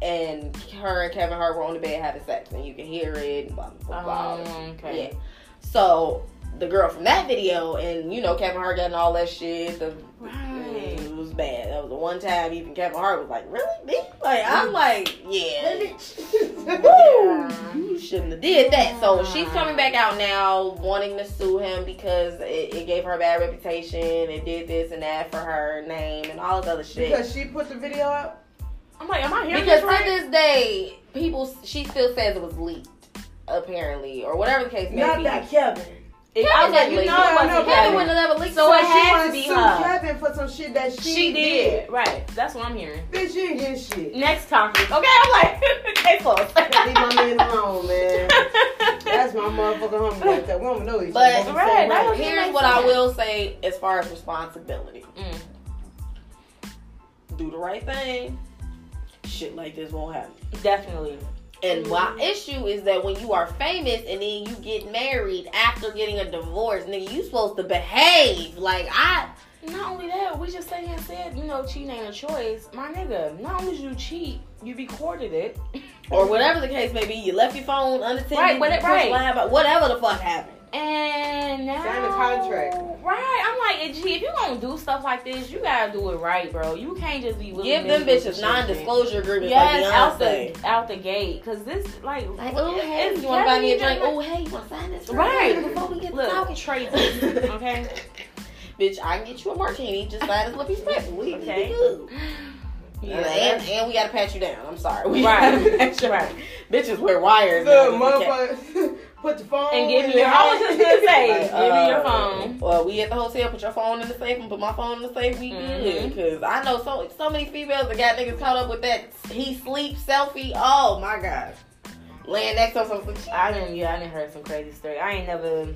And her and Kevin Hart were on the bed having sex, and you can hear it. Blah blah blah. blah. Um, okay. Yeah. So the girl from that video, and you know Kevin Hart got and all that shit. The Right. it was bad. That was the one time even Kevin Hart was like, "Really, me?" Like I'm mm. like, "Yeah, woo, you shouldn't have did that." So she's coming back out now, wanting to sue him because it, it gave her a bad reputation. It did this and that for her name and all this other shit. Because she put the video up. I'm like, am I hearing Because this right? to this day, people she still says it was leaked, apparently, or whatever the case may Not be. that Kevin. It- I was like, you know, it. wasn't Kevin wouldn't have leaked So it. it had wanna be her. Kevin for some shit that she, She did. Right. That's what I'm hearing. Bitch, you getting shit. Next topic. Okay, I'm like, case closed. Leave my man alone, man. That's my motherfucking homie right there. We don't know each But- other. but Right, right. was- Here's what I will say as far as responsibility. Mm. Do the right thing. Shit like this won't happen. Definitely. And my issue is that when you are famous and then you get married after getting a divorce, nigga, you supposed to behave. Like I Not only that, we just sat here and said, you know, cheating ain't a choice. My nigga, not only did you cheat, you recorded it. or whatever the case may be, you left your phone unattended, Right, what right. live, whatever the fuck happened. And now, Sign the contract. Right, I'm like, gee, if you gonna do stuff like this, you gotta do it right, bro. You can't just be Give them bitches non-disclosure agreements Yes, out like Beyonce. the out the gate, cause this like, Like, oh hey, it's you want to buy me a drink? Oh, even- Oh hey, you want to sign this? Right. Before we get to Look, talking, trade okay? bitch, I can get you a martini. Just sign this little piece of paper. We Okay. okay. good. Yeah, and, and we gotta pat you down. I'm sorry. We Right. gotta pat you Right. Bitches wear wires. Look, now. We can't- motherfucker, put the phone And give me your. I was just gonna say, Like, give me your uh, phone. Well, we at the hotel. Put your phone in the safe and put my phone in the safe. We Mhm. good. Cause I know so so many females that got niggas caught up with that he sleep selfie. Oh my god, laying next to some. I didn't. Yeah, I didn't heard some crazy story. I ain't never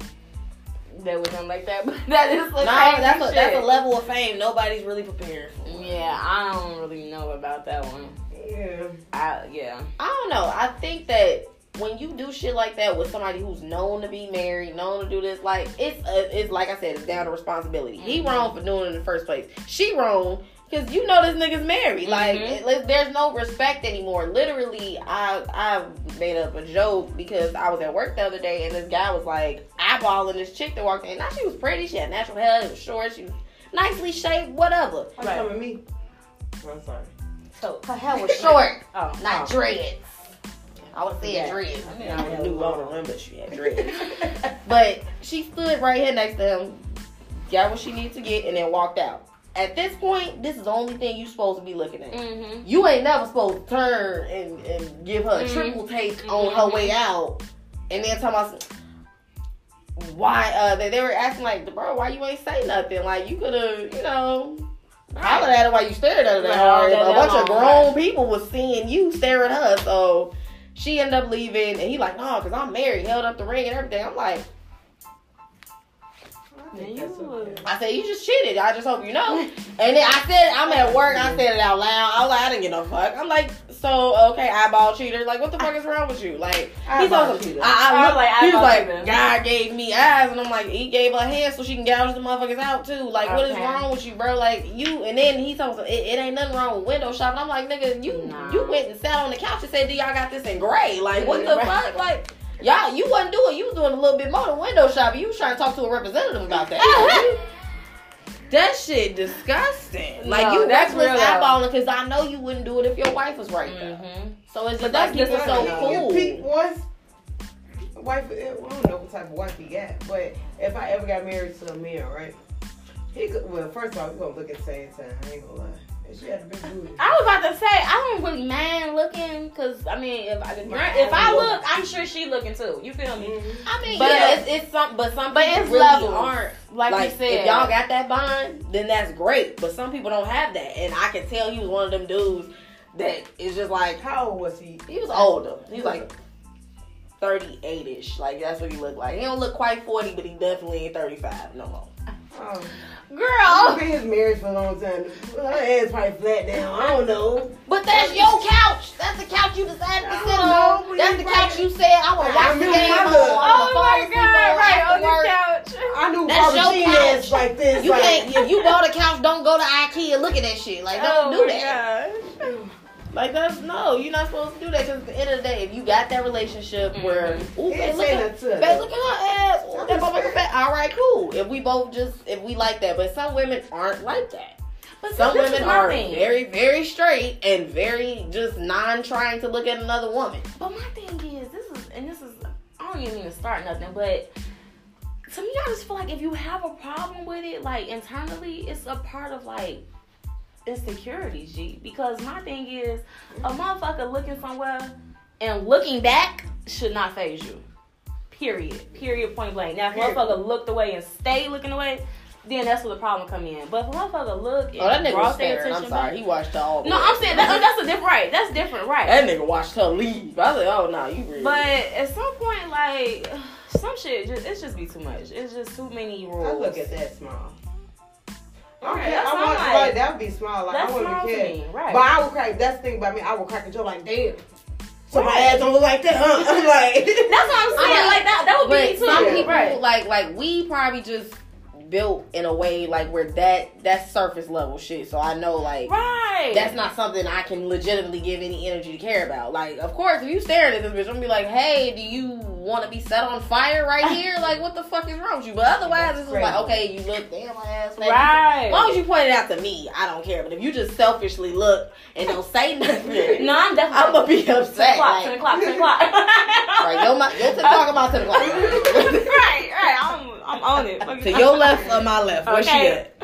dealt with them like that, but that is some No, that's a that's a level of fame nobody's really prepared for. Yeah, I don't really know about that one. Yeah. I yeah. I don't know. I think that when you do shit like that with somebody who's known to be married, known to do this, like it's uh, it's like I said, it's down to responsibility. He Mhm. wrong for doing it in the first place. She wrong because you know this nigga's married. Like Mhm. it- there's no respect anymore. Literally, I I made up a joke because I was at work the other day and this guy was like eyeballing this chick that walked in. Now she was pretty. She had natural hair. It was short. She was nicely shaped. Whatever. Why Right. you coming me? I'm sorry. So Her hair was short, oh not oh. dreads. I would say Yeah. dreads. I mean, I knew I don't remember she had dreads. But she stood right here next to him, got what she needed to get, and then walked out. At this point, this is the only thing you're supposed to be looking at. Mm-hmm. You ain't never supposed to turn and, and give her a Mhm. triple take on her way out, and then talk about why uh they, they were asking like, bro, why you ain't say nothing? Like you could have, you know, hollered at her while you stared at her that hard. that- A bunch of grown right. people was seeing you stare at her, so she ended up leaving. And he like, no, cause I'm married. Held up the ring and everything. I'm like, I think that's okay. I said, you just cheated. I just hope you know. And then I said, I'm at work. I said it out loud. I was like, I didn't get no fuck. I'm like, so okay, eyeball cheater. Like, what the fuck is wrong with you? Like, he's Eyeball on some. cheater. I, I, I was like, he was like, cheater. God gave me eyes, and I'm like, he gave her hands so she can gouge the motherfuckers out too. Like, what is wrong with you, bro? Like, you. And then he told me, it, it ain't nothing wrong with window shopping. I'm like, nigga, you Nah. you went and sat on the couch and said, do y'all got this in gray? Like, what the fuck? Like. Y'all, you wasn't doing. You was doing a little bit more than window shopping. You was trying to talk to a representative about that. That shit disgusting. Like No, you that's reckless real, though. eyeballing because I know you wouldn't do it if your wife was right there. Mm-hmm. So it's But just like that's people so different, You cool. peep once. Wife, I don't know what type of wife he got, but if I ever got married to a man, right? He could, well, first of all, we gonna look at the same time. I ain't gonna lie. And she had a big booty. I was about to say I don't really mind looking because I mean if I if I look I'm sure she looking too. You feel me? Mhm. I mean, But- yeah, it's, it's some, but some But it's really levels. aren't. Like, Like, you said, if y'all got that bond, then that's great. But some people don't have that, and I can tell he was one of them dudes that is just like How old was he? he was older. He was like 38 ish. Like that's what he looked like. He don't look quite 40, but he definitely ain't 35 no more. Um, girl. I've been his marriage for a long time. Her ass probably flat down. I don't know. But that's your couch. That's the couch you decided to I sit don't on. know, That's the probably- couch you said I want to I watch the game on. I Oh wanna my god! Right on after work. this couch. I knew That's Barbara your Jean couch. ass like this. You like, can't. If you bought a couch, don't go to IKEA. Look at that shit. Like don't oh do my that. gosh. Like that's no. You're not supposed to do that because at the end of the day, if you got that relationship where, Mhm. ooh, babe, look saying at, that to her. babe, look at her ass. Ooh, that motherfucker fat. All right, cool. If we both just if we like that, but some women aren't like that. But Some women are thing. very, very straight and very just non trying to look at another woman. But my thing is, this is, and this is, I don't even mean to start nothing, but to me, I just feel like if you have a problem with it, like internally, it's a part of like insecurities, G. Because my thing is, a motherfucker looking somewhere and looking back should not phase you. Period. Period. Point blank. Now, if Period. motherfucker looked away and stay looking away, then that's where the problem come in. But if a motherfucker look and Oh, that nigga brought their staring. I'm sorry. back- He watched her all. No, way. I'm saying that, oh, that's a different right. That's different, right? That nigga watched her leave. I was like, oh no, you really. But at some point, like some shit, just, it's just be too much. It's just too many rules. I look at that small. Right, Okay, that's I what want I'm right, like. that would be small. Like That's I wouldn't be to care. me, right? But I would crack. That's the thing about me. I would crack a joke like, damn. So my ass don't look like that, huh? I'm like, That's what I'm saying. I'm like that. That would but be me too. some Yeah. people right? like like we probably just built in a way like where that that's surface level shit. So I know like right. that's not something I can legitimately give any energy to care about. Like, of course, if you staring at this bitch, I'm gonna be like, hey, do you want to be set on fire right here? Like, what the fuck is wrong with you? But otherwise, it's like, okay, you look damn my ass. fat. Right. As long as you point it out to me, I don't care. But if you just selfishly look and don't say nothing, No, I'm definitely. I'm gonna be ten upset. o'clock. Ten o'clock. Ten o'clock. right, my, talk about ten o'clock. right. Right. I'm. I'm on it. Fuck to it. your left or my left? Where Okay. she at?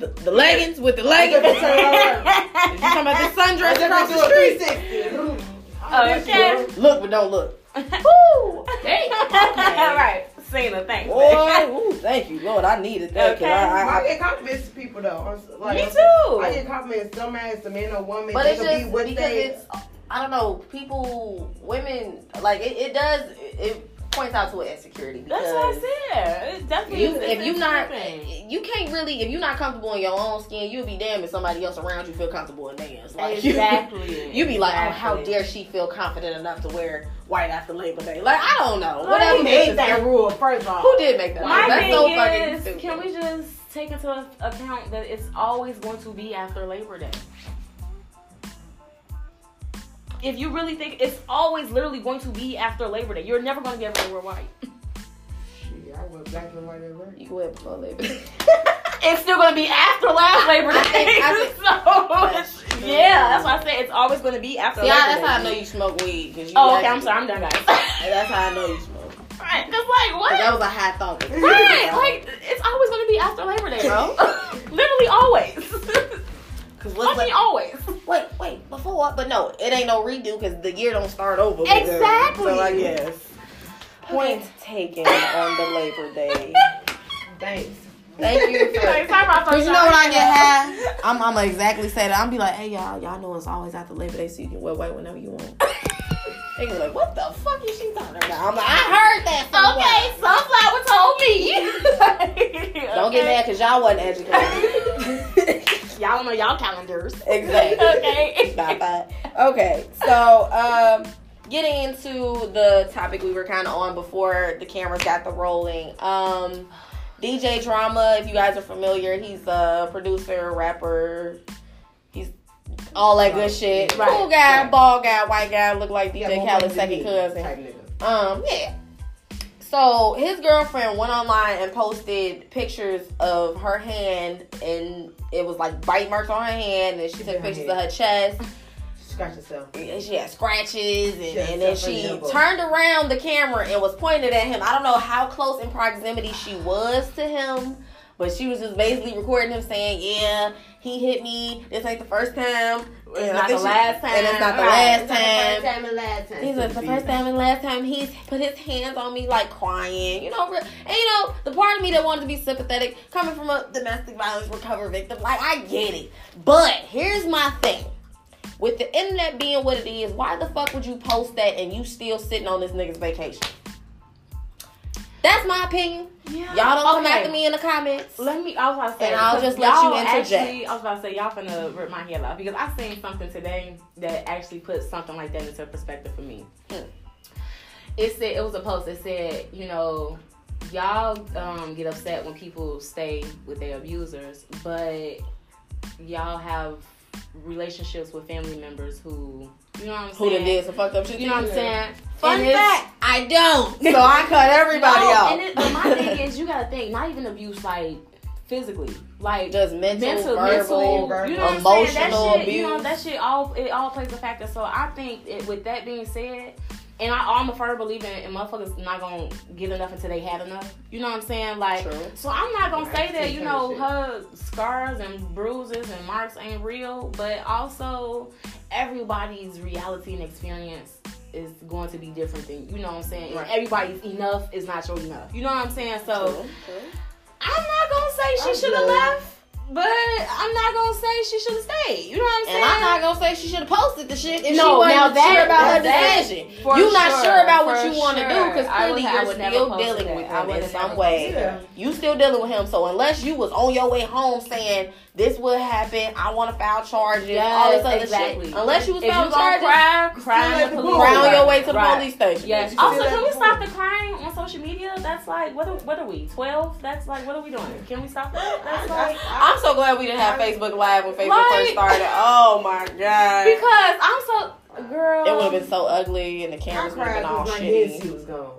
The, the leggings with the leggings. you talking about this sundress across the street? Okay. Look, but don't look. Woo. Hey, right. Cena, thanks. Boy, ooh, thank you, Lord. I needed that. 'cause Okay. I, I, I get compliments to people though. Like, Me too. I get compliments. Don't matter it's a man or woman. but it's can just be what because they. it's, I don't know, people, women, like it, it does, it points out to an insecurity That's what I said. It's definitely. you, if you not, thing. you can't really, if you're not comfortable in your own skin, you'll be damned if somebody else around you feel comfortable in theirs. Like you- Exactly. You, be like, oh, how dare she feel confident enough to wear white after Labor Day? Like, I don't know. Whatever Who made that rule first off? Who did make that? My? That's thing so fucking is, stupid. can we just take into account that it's always going to be after Labor Day? If you really think it's always literally going to be after Labor Day, you're never going to be able to wear white. Shit, I wear black and white at work. You go ahead before Labor Day. It's still going to be after last Labor Day. I think- I think- so, yeah, that's why I say it's always going to be after See, Labor I, that's Day. how I know you smoke weed. Cause you Oh, okay, I'm sorry, I'm done, guys. That's how I know you smoke. right, because like what? 'Cause that was a high thought. Right, like it's always going to be after Labor Day, bro. Literally always. Cause I mean, like, always. Wait, wait, before, but no, it ain't no redo because the year don't start over. because- Exactly. So I guess point taken on the Labor Day. Thanks. Thank you. For, Like, Cause you know when I get high. high, I'm I'm exactly say that. I'm be like, hey y'all, y'all know it's always after Labor Day, so you can wear white whenever you want. They be like, what the fuck is she talking about? I'm like, I heard that. Okay, somewhere." Sonflower told me. Don't get mad because y'all wasn't educated. Y'all don't know y'all calendars. Exactly. okay. Bye bye. Okay, so um, getting into the topic we were kind of on before the cameras got the rolling. Um, DJ Drama, if you guys are familiar, he's a producer, rapper. He's all that good shit. Right, Cool guy, right. bald guy, white guy, look like Yeah, DJ more Khaled's second cousin. Um, yeah. So his girlfriend went online and posted pictures of her hand, and it was like bite marks on her hand, and she took Yeah, pictures of her chest. Scratch herself. And she had scratches, and, and then she the turned around the camera and was pointed at him. I don't know how close in proximity she was to him, but she was just basically recording him saying, "Yeah, he hit me. This ain't the first time. It's not the last time. And it's not the last It's time." time last time. He's like the first time and last time he's put his hands on me like crying, you know. And you know the part of me that wanted to be sympathetic, coming from a domestic violence recovery victim, like I get it. But here's my thing: with the internet being what it is, why the fuck would you post that and you still sitting on this nigga's vacation? That's my opinion. Yeah. Y'all don't come after me in the comments. Let me. I was about to say, And I'll just let you interject. Actually, I was about to say y'all finna rip my hair off because I seen something today that actually put something like that into perspective for me. Hmm. It said it was a post that said, you know, y'all um, get upset when people stay with their abusers, but y'all have relationships with family members who, you know what I'm Who saying? done did some fucked up shit? You know what I'm saying? Fun And fact: I don't. So I cut everybody no, off. And it, but my thing is, you gotta think, not even abuse like physically, like Just mental, mental, verbal, mental, you know emotional shit, you know, that shit all it all plays a factor. So I think it, with that being said, and I, I'm a firm believer in, in motherfuckers not gonna get enough until they had enough. You know what I'm saying? Like, True. so I'm not gonna say that you know her scars and bruises and marks ain't real, but also everybody's reality and experience is going to be different than you know what I'm saying. And Right. everybody's enough is not your enough. You know what I'm saying? So. True, true. I'm not gonna say she should have left, but I'm not gonna say she should have stayed. You know what I'm saying? And I'm not gonna say she should have posted the shit if No, she wasn't now sure that- about her decision. for You not sure, sure about what you want to do sure. because I would- clearly I you're never still dealing with him in some way. posted Yeah. You still dealing with him. So unless you was on your way home saying this would happen, I want to file charges, all this other exactly. shit. Unless you was if you filing charges, cry, cry still in the the police. booth. cry on your way to the Right. police station. Yes. Also, can we the stop the crying on social media? That's like, what are, what are we? Twelve? That's like, what are we doing? Can we stop that? That's like. I'm so glad we didn't have Facebook Live when Facebook Like- first started. Oh my god. Because I'm so girl. it would have been so ugly and the cameras would have been all when my shitty. Was gone.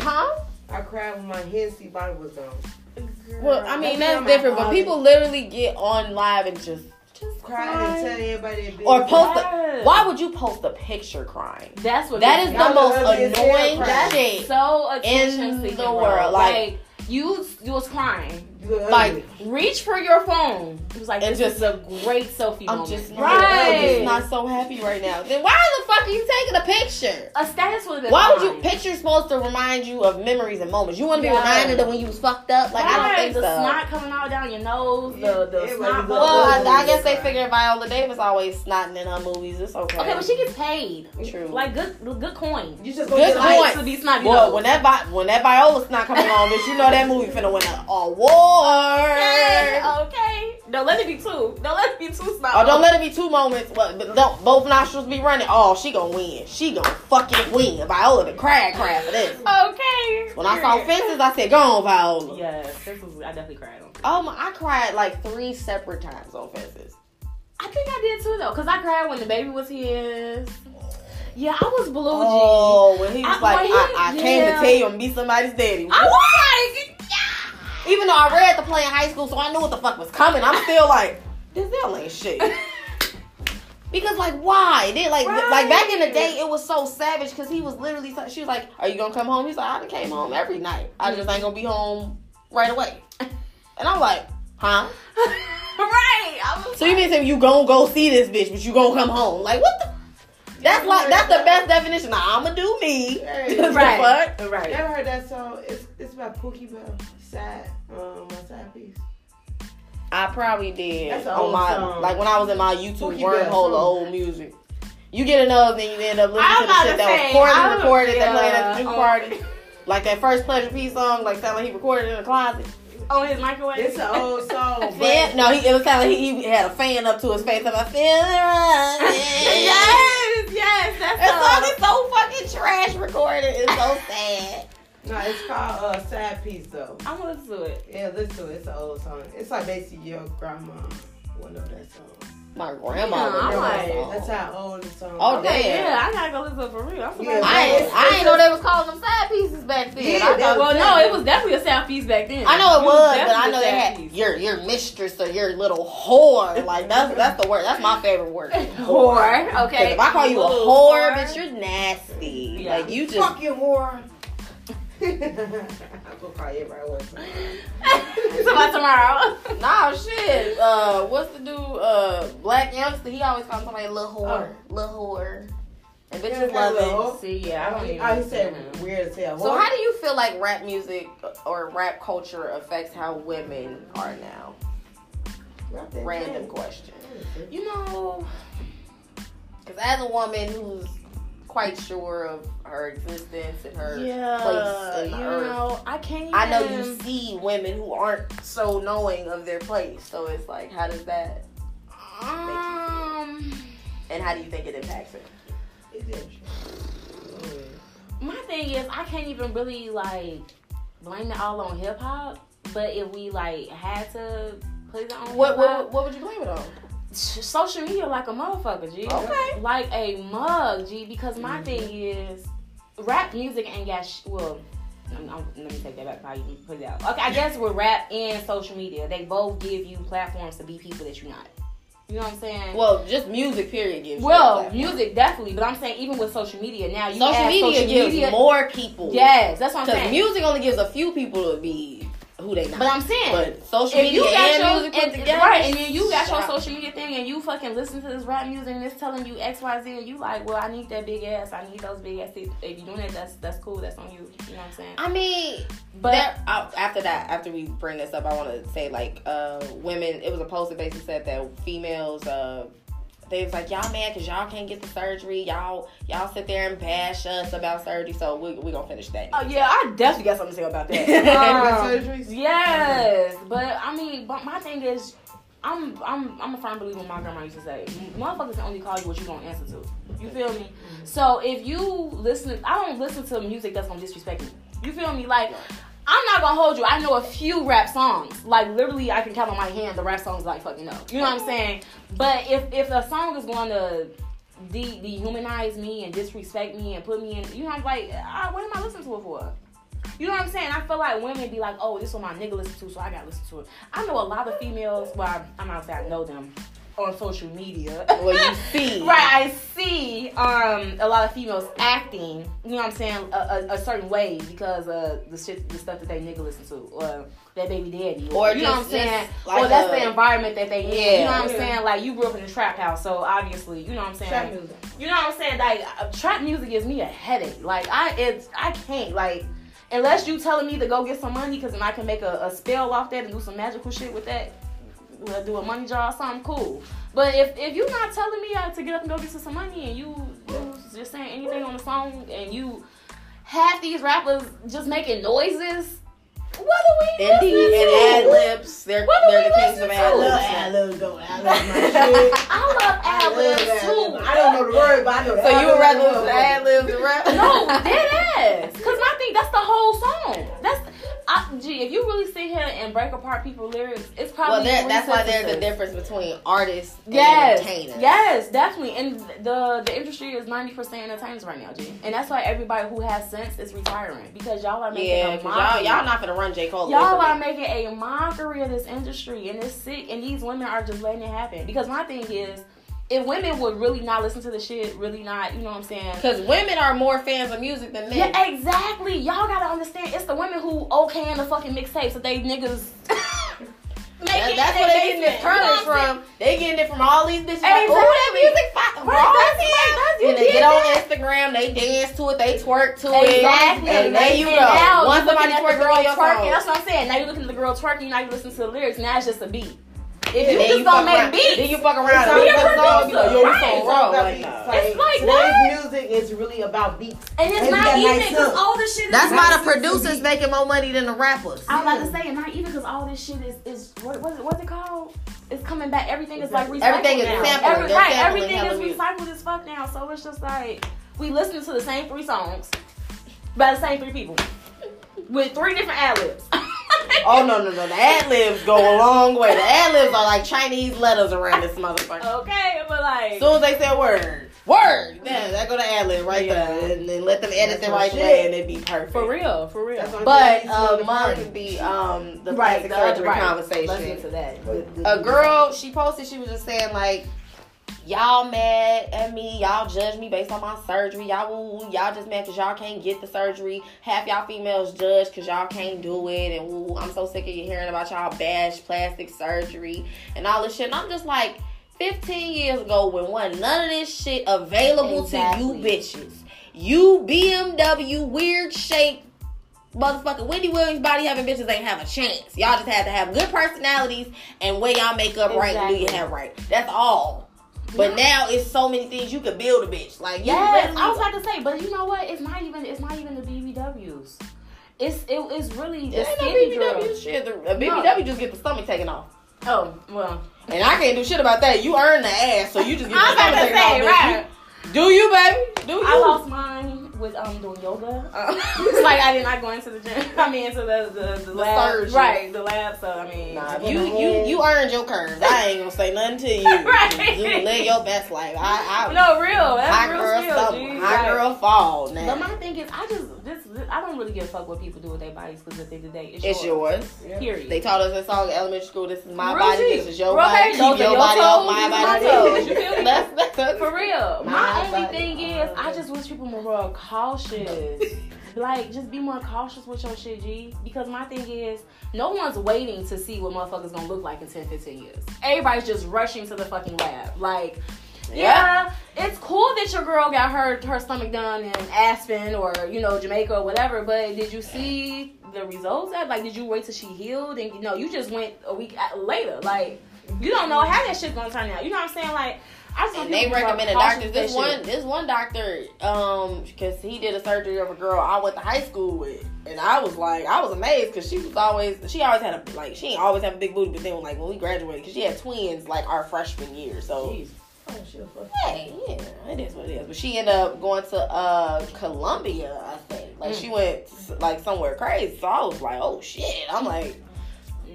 Huh? I cried when my Hennessy bottle was gone. Well, I mean That's that's different, but people literally get on live and just just Cried cry. and tell everybody or post. Yes. A, why would you post a picture crying? That's what. That gets is me. the most the ugliest hell annoying crying. shit. so attention in the bro. world, like- you, you was crying. You Like. Reach for your phone. It was like And this just- is a great selfie I'm moment. just not, right. I'm just not so happy right now. Then why the fuck are you taking a picture? a status would have been. Why would fine. you? Pictures supposed to remind you of memories and moments. You want to be Yeah. reminded of when you was fucked up. Like I don't Right, think the so. snot coming out down your nose. The the Yeah, snot. Well, bubbles. I, I guess they figured Viola Davis always snotting in her movies. It's okay. Okay, but she gets paid. True. Like good good coin. You just Good gonna get point. like, to be snotty Well, nose. when that Vi- when that Viola snot coming on, bitch, you know that movie finna win an award. Yeah, okay. Don't let it be two. Don't let it be two snot. Oh, don't let it be two moments. But, but don't both nostrils be running. Oh, she gonna win. She gonna fucking win. Viola the crab crab for this. Okay. When I saw fences, I said, "Go on, Viola." Yes, was. I definitely cried on. Oh my! Um, I cried like three separate times on fences. I think I did too though, cause I cried when the baby was his. Yeah, I was blue. Oh, when he was I- like, he- I, I came to tell you I'm be somebody's daddy. I was like, Even though I read the play in high school, so I knew what the fuck was coming. I'm still like, this hell ain't shit. Because like, why? They like, like back in the day, it was so savage. Because he was literally, she was like, "Are you gonna come home?" He's like, "I done came home every night. I just ain't gonna be home right away." And I'm like, "Huh?" right. I was So you mean to you gonna go see this bitch, but you gonna come home? Like what the? That's like that's the best definition. Now, I'ma do me. Hey, The right. fuck? You right. ever heard that song? It's it's about Pookie Bell. Sad. Um, my side piece? I probably did That's on old my song. like when I was in my YouTube Pookie Bell wormhole of song. old music. You get enough, then you end up listening I'm to the shit that say, was I poorly was- recorded that played at yeah, the juke oh. party. Like that first Pleasure P song, like sound like he recorded in a closet. On his microwave. It's an old song. but- Fan, no, he, it was kind of like he, he had a fan up to his face. I'm like, feel it running. yes, yes, that's That song is so fucking trash recorded. It's so sad. No, it's called uh, sad Piece though. I'm gonna listen to it. Yeah, listen to it. It's an old song. It's like basically your grandma would know that song. My grandma. Yeah, would I'm that like- song. That's how old the song. Oh, is. damn. Yeah, I gotta go listen to it for real. I'm surprised. Yeah, I ain't, it's- I ain't know a- they was calling them sad pieces back then. Yeah, I that thought, was- Well, no, it was definitely a sad piece back then. I know it was, but I know a they had piece. your your mistress or your little whore. Like that's that's the word. That's my favorite word. whore. okay. If I call you a Little whore, bitch, you're nasty. Yeah. Like you just. Fucking whore. I'm gonna call you right one time. so about tomorrow. Nah, shit. Uh, what's the dude? Uh, Blac Youngsta. He always calls somebody a little whore, little whore, and Yeah, bitches that love it. little- See, yeah, I don't even. Oh, he said understand. weird as hell. So how do you feel like rap music or rap culture affects how women are now? Random question. You know, because as a woman who's quite sure of her existence and her Yeah, place in you the earth, know, I can't. Even, I know you see women who aren't so knowing of their place. So it's like, how does that, Um, and how do you think it impacts it? It's interesting. my thing is, I can't even really like blame it all on hip hop. But if we like had to put it on What what, what would you blame it on? Social media like a motherfucker, G. Okay. Like a mug, G. Because my Mhm. thing is, rap music ain't got sh- well. I'm, I'm, let me take that back. How you put it out? Okay, I guess with rap and social media, they both give you platforms to be people that you're not. You know what I'm saying? Well, just music. Period. Gives Well, music definitely, but I'm saying even with social media now, you Social media social gives media. more people. Yes, that's what I'm Because saying. music only gives a few people to be who they not. but I'm saying, But social media you got and your music put and, together, right, and then you got your social media thing, and you fucking listen to this rap music, and it's telling you X, Y, Z, and you like, well, I need that big ass, I need those big ass. If you're doing that, that's that's cool. That's on you. You know what I'm saying? I mean, But there, uh, after that, after we bring this up, I want to say like uh, women. It was a post that basically said that females. Uh, they was like y'all mad because y'all can't get the surgery. Y'all y'all sit there and bash us about surgery. So we we gonna finish that. oh yeah, I definitely got something to say about that. With Um, surgeries? Yes, but I mean, but my thing is, I'm I'm I'm a firm believer. in My grandma used to say, "Motherfuckers can only call you what you gonna answer to." You feel me? So if you listen, I don't listen to music that's gonna disrespect me. You feel me? Like. I'm not gonna hold you. I know a few rap songs. Like literally, I can count on my hand the rap songs like fucking know. You know what I'm saying? But if if a song is going to de- dehumanize me and disrespect me and put me in, you know, I'm like, ah, what am I listening to it for? You know what I'm saying? I feel like women be like, oh, this is what my nigga listen to, so I gotta listen to it. I know a lot of females. Well, I- I'm not saying I know them on social media. Well, you see. right? I see um a lot of females acting. You know what I'm saying? A, a, a certain way because of the shit, the stuff that they nigga listen to, or that baby daddy, or, Or you know what I'm saying? just like or that's a- the environment that they in. Yeah. You know what I'm Yeah. saying? Like you grew up in a trap house, so obviously, you know what I'm saying? Trap music. You know what I'm saying? Like uh, trap music gives me a headache. Like I, it's I can't like unless you telling me to go get some money because then I can make a, a spell off that and do some magical shit with that. Well, do a money jar or something cool. But if if you're not telling me uh, to get up and go get some money and you, you just saying anything on the song and you have these rappers just making noises, what are we Indeed, listening and to? ad libs. They're What do they're we the kings of to? ad I love libs. ad libs though. I love. I love ad libs too. I don't know the word, but I know the So you would rather listen ad to ad libs than rap? No, dead ass. Cause my thing, that's the whole song. That's, I, gee, if you really sit here and break apart people's lyrics, it's probably. Well, that's why there's a difference between artists and Yes, entertainers. yes, definitely, and the the industry is ninety percent entertainers right now, G, and that's why everybody who has sense is retiring because y'all are making Yeah, a because y'all, mockery. y'all not gonna run J. Cole. Y'all are making a mockery of this industry, and it's sick. And these women are just letting it happen. Because my thing is, if women would really not listen to the shit, really not, you know what I'm saying? Because women are more fans of music than men. Yeah, exactly. Y'all gotta understand. It's the women who okay in the fucking mixtapes that they niggas. That- that's where they getting basement. their You know courage what I'm from. They getting it from all these bitches. Like, oh, that Exactly. music fire. Right, that's that's- you And they get on that. Instagram Instagram, they dance to it, they twerk to Exactly. it, and there you And go. Once somebody twerking girl on twerking, that's what I'm saying. Now you're looking at the girl twerking, now you listen to the lyrics. Now it's just a beat. If you then just you don't fuck make around, beats, then you fuck around It's and all make about a song, you know, yo, Right. this song It's wrong. about Like, beats. It's like, what? music is really about beats. and it's And not you even because hooks. all this shit is. That's why the producers making more money than the rappers. I'm about to say, and not even because all this shit is is what what's it, what's it called? It's coming back. Everything is like recycled Everything is now. Every- right, everything is recycled as fuck now. So it's just like we listen to the same three songs by the same three people with three different ad libs. Oh no no no! The ad libs go a long way. The ad libs are like Chinese letters around this motherfucker. okay, but like As soon as they say a word, word, yeah, that go to ad lib right Yeah. there, and then let them edit That's the right shit. way, and it be perfect. for real, for real. That's what But saying. uh, the mine party. could be um the right, plastic the surgery right. conversation. Let's get to that. The- the- a girl she posted she was just saying like y'all mad at me. Y'all judge me based on my surgery. Y'all woo, woo, y'all just mad because y'all can't get the surgery. Half y'all females judge because y'all can't do it. And woo, i'm so sick of you hearing about y'all bash plastic surgery and all this shit. And i'm just like 15 years ago when wasn't none of this shit available to you bitches. You bmw weird shape motherfucking Wendy Williams body having bitches ain't have a chance. Y'all just had to have good personalities and wear y'all makeup right and do your hair right. That's all. But now it's so many things you could build a bitch. Like Yes, literally- I was about to say, but you know what? It's not even. It's not even the BBWs. It's it, it's really the It no BBW shit. The- A BBW just get the stomach taken off. Oh well, And I can't do shit about that. You earn the ass, so you just get the I was about stomach taken say, off. right. You- Do you, baby? Do you? I lost mine with um doing yoga. Um, like I did not go into the gym. I mean into the the, the, lab, surgery. right? The lab. So I mean, Nah, you you you earned your curves. I ain't gonna say nothing to you. Right. You live your best life. I, I no real. That's high real girl skill, stumble, high Right. girl fall. Now But my thing is, I just this, this I don't really give a fuck what people do with their bodies because at the end of the day, it's, it's yours. Yeah. Period. They taught us in song in elementary school. This is my Real body. G. This is your Real body. okay, Keep those are your your body off toes, my these are body. my toes. You feel me? That's, that's For real. My My only body. thing is, I just wish people were more cautious. like, just be more cautious with your shit, G. Because my thing is, no one's waiting to see what motherfuckers gonna look like in 10, 15 years. Everybody's just rushing to the fucking lab. Like, yeah, it's cool that your girl got her her stomach done in Aspen or you know Jamaica or whatever. But did you see the results? At like, did you wait till she healed? And you know, you just went a week later. Like, you don't know how that shit's gonna turn out. You know what I'm saying? Like, I just And they people to be recommended doctors. This that one, shit. this one doctor, um, because he did a surgery of a girl I went to high school with, and I was like, I was amazed because she was always, she always had a like, she ain't always have a big booty, but then like when we graduated, because she had twins like our freshman year, so. Jeez. Oh, shit, fuck. Hey, yeah, it is what it is. But she ended up going to uh Colombia, I think. Like Mm. she went like somewhere crazy. So I was like, oh shit. I'm like,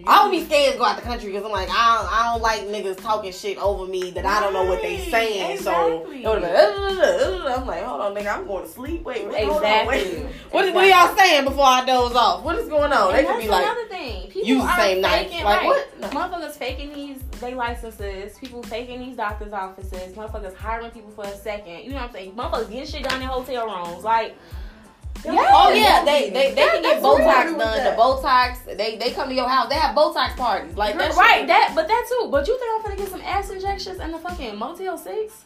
I would be scared to go out the country because I'm like, I don't, I don't like niggas talking shit over me that I don't know what they saying. So it been. I'm like, hold on, nigga, I'm going to sleep. Wait, wait hold on, Exactly. wait. What, what are y'all saying before I doze off? What is going on? And They could be like, another thing. People use are same faking, Like, right. what? No. Motherfuckers faking these they licenses. People faking these doctors' offices. Motherfuckers hiring people for a second. You know what I'm saying? Motherfuckers getting shit done in hotel rooms. Like, yeah. Oh yeah, they they, they can get that's what I Botox done. The. Botox, they they come to your house. They have Botox parties. Like that's right, shit- that, but that too. But you think I'm gonna get some ass injections in the fucking Motel 6?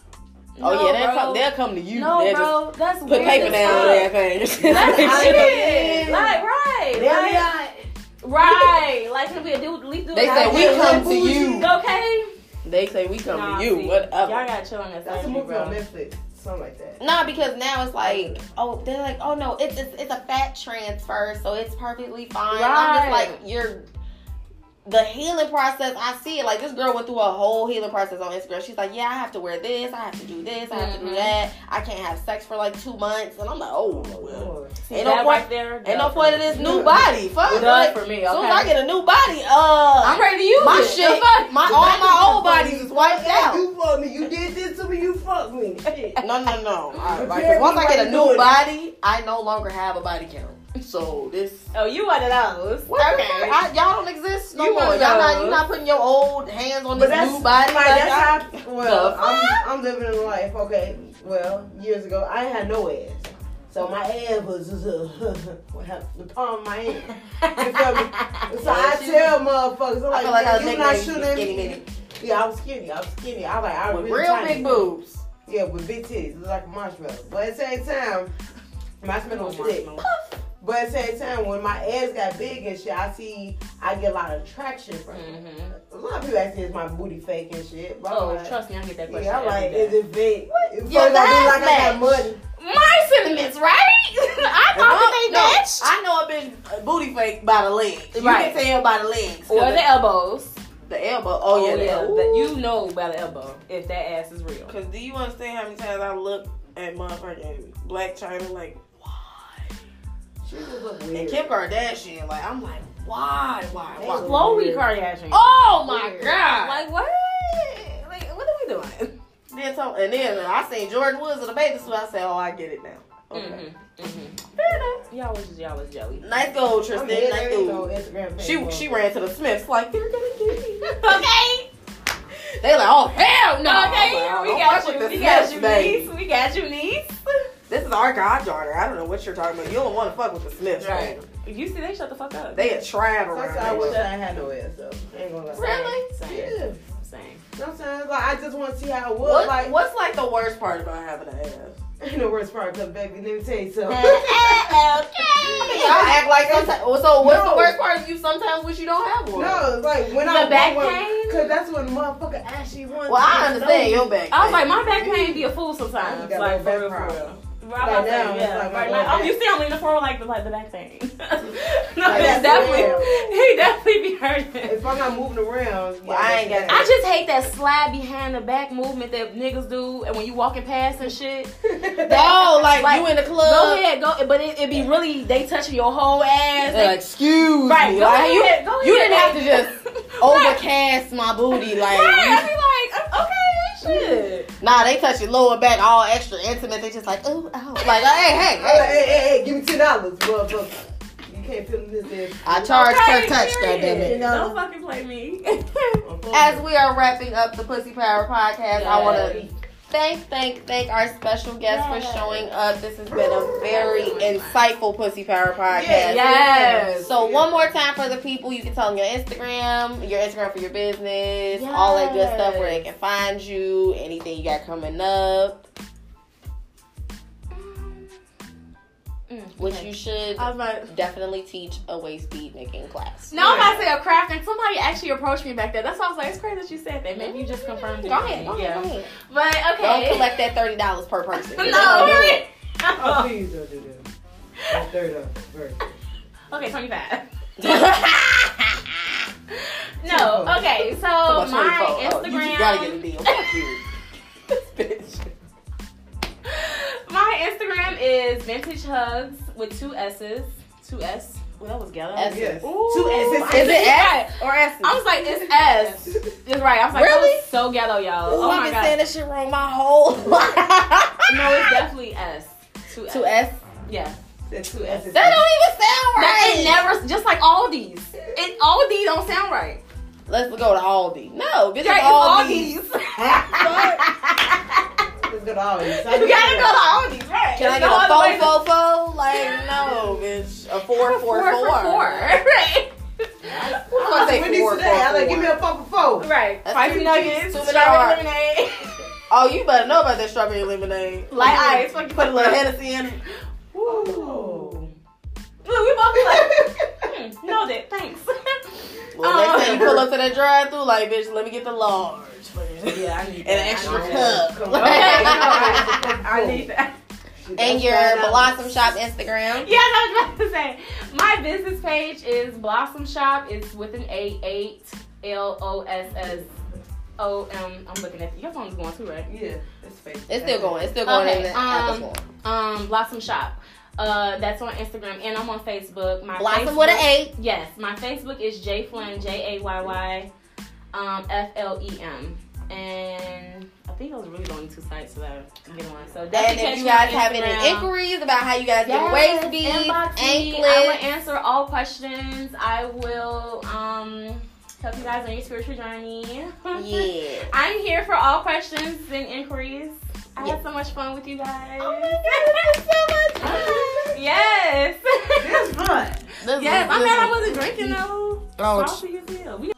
Oh yeah, they'll come, they'll come to you. No, they'll bro, that's just put weird paper down fuck. on everything. That's I shit. know. Like, right. They Like, be like, right. Like, can we do, at least do They say we come to you. Okay. They say we come Nah, to you. see, Whatever. Y'all gotta chill on that That's a surgery, movie on. Netflix. Something like that. Nah, because now it's like, oh, they're like, oh no, it's it's, it's a fat transfer, so it's perfectly fine. Right. I'm just like, you're the healing process. I see it. Like this girl went through a whole healing process on Instagram. She's like, yeah, I have to wear this, I have to do this, I have to do Mhm. that. I can't have sex for like two months, and I'm like, oh, well. See, Ain't no point- right there. Ain't no done point for in me. this new body. Fuck. Done like, for me, As soon as? I get a new body, uh, I'm ready to use my it. shit, fuck? my all my old bodies is wiped Yeah, out. You fucked me. You did this to me. You fucked me. No, no, no. I, like, Prepare 'cause once I get a new body, I no longer have a body count. So this. Oh, you one of those. What okay. I, y'all don't exist no You more. Y'all not. You not putting your old hands on But this new body. Like, that's how. Well, I'm. I'm living in life. Okay. Well, years ago, I had no ass. So my ass was uh, the palm of my hand. You feel me? So I tell motherfuckers, I'm I like, like I was you not shooting me. Yeah, I was skinny. I was skinny. I was like, I with really real tiny. big boobs. Yeah, with big titties, look like a marshmallow. But at the same time, marshmallow was thick. Marshmallow. But at the same time, when my ass got big and shit, I see I get a lot of traction from it. Mhm. A lot of people ask me is my booty fake and shit. But I'm Oh, like, trust me, I get that question. yeah, I'm like, day. is it fake? It's Your supposed to like I got match. money. My sentiments, right? I thought that they No, matched. I know a bitch booty fake by the legs. You Right. can tell by the legs. or the elbows. the elbow. Oh, yeah, the elbow. you know by the elbow if that ass is real. Cause do you understand how many times I look at motherfucking Blac Chyna like, why? She just look And. Kim Kardashian, like, I'm like, why, why, why? look Khloe weird. Kardashian. Oh my Weird. god! Like what? Like what are we doing? then so, and then I seen Jordyn Woods in the bathing suit. I said, oh, I get it now. Okay, Mm-hmm. Mm-hmm. fair enough. Y'all was just y'all was jelly. Nice go, I Tristan. mean, nice there you go, go. Instagram She well, she ran to the Smiths like they're gonna get me. Okay. They like, oh hell no. okay, I'm like, we don't got you. We got you, niece. We got you, niece. This is our goddaughter. I don't know what you're talking about. You don't want to fuck with the Smiths, Right. baby. You see, they shut the fuck up. They a trap Sometimes around. I wish. I had no ass though. I ain't gonna lie. Really? Same. Yeah. Same. Sometimes like I just want to see how it was. What, Like what's like the worst part about having an ass? ain't the worst part, cause baby, let me tell you something. Y'all act like sometimes. So what's No. the worst part? Is you sometimes wish you don't have one. No, it's like when The I back when, pain? cause that's when motherfucker actually wants. Well, I understand your back. I was like, my back pain be a fool sometimes. You got Like, no for back real, for real. Right Right now, now, yeah. like my right lower now. Oh, you see, I'm leaning forward like the like the back pain. no, Like, it's that's definitely real. he definitely be hurting. If I'm not moving around, Well, I ain't got I just hate that slide behind the back movement that niggas do, and when you walking past and shit. Oh, like, Like, you in the club. Go ahead, go. But it, it be really they touching your whole ass. They're like, excuse right, me. go Like, you, ahead, you didn't have to just overcast my booty. Like, Right, you- I be like, oh, okay, shit. nah, they touch your lower back all extra intimate. They just like, ooh, oh. Like, uh, hey, hey, I'm like, hey. hey, hey, hey, give me ten dollars, motherfucker. You can't feel this. ass. I charge Okay, per touch, period. goddammit. Don't fucking play me. As we are wrapping up the Pussy Power podcast, I want to Yes. Thank, thank, thank our special guest Yes. for showing up. This has been a very insightful Pussy Power podcast. Yes. So one more time for the people, you can tell them your Instagram, your Instagram for your business, all that good stuff where they can find you, anything you got coming up, Mm, which okay. you should I about. definitely teach a waist bead making class. No, I'm about to say a craft, and somebody actually approached me back there. That's why I was like, it's crazy that you said that. Maybe you just confirmed it. Go ahead, go yeah. ahead, go ahead. But Don't collect that thirty dollars per person. no. Don't do it. Oh, please don't do that. That's third up. First. okay, 25. No, okay, so my 24. Oh, you just gotta get a Instagram, deal. Fuck you. This bitch. My Instagram is Vintage Hugs with two S's, two S. Well, that was ghetto. S. Yes. Ooh. Two S's. Is it Right. S or S? I was like, it's S. It's right. I was like, Really? that was so ghetto, y'all. Ooh, oh I've my been god. saying this shit wrong my whole life. No, it's definitely S. Two S. Two S. Yeah. Said two S's. That don't even sound right. That right. it never, just like Aldi's. It Aldi don't sound right. Let's go to Aldi. No, get to Right, Aldi. it's Let's go to all these. Aldi's. you gotta go to Aldi's, right? Can I get a other way fo to- fo fo? Like no, bitch. A four four Four four. for four. Right. What say Wendy's four today. four I like give me a four for four. Right. That's Spicy nuggets, cheap. Too many strawberry lemonade, Oh, you better know about that strawberry lemonade. light ice. Fuck you Put a little head. Hennessy in. Oh. Look, we both be like, hmm, know that. Thanks. Well, Oh. next time you pull up to that drive through, like, bitch, let me get the large. Yeah, I need And an extra I cup. that. Okay. I need that. And your Blossom Shop Instagram. Yeah, I was about to say. My business page is Blossom Shop. It's with an A eight L O S S O M. I'm looking at you. your phone's going too, right? Yeah, it's fake. It's still going. It's still going Okay, in the um, Apple Um, Blossom Shop. Uh, that's on Instagram and I'm on Facebook. My Blossom Facebook, with an A. Yes, my Facebook is J Flynn J A Y Y um, F L E M, and I think those are really the only two sites that I can get on. So And if you guys have any inquiries about how you guys Yes, get waist beads, me. I will answer all questions. I will um help you guys on your spiritual journey. yeah. I'm here for all questions and inquiries. I Yeah. had so much fun with you guys. Oh my God, this is so much fun. Yes. It's fun. This yes. is- I'm this mad I wasn't drinking though. Oh, Salty.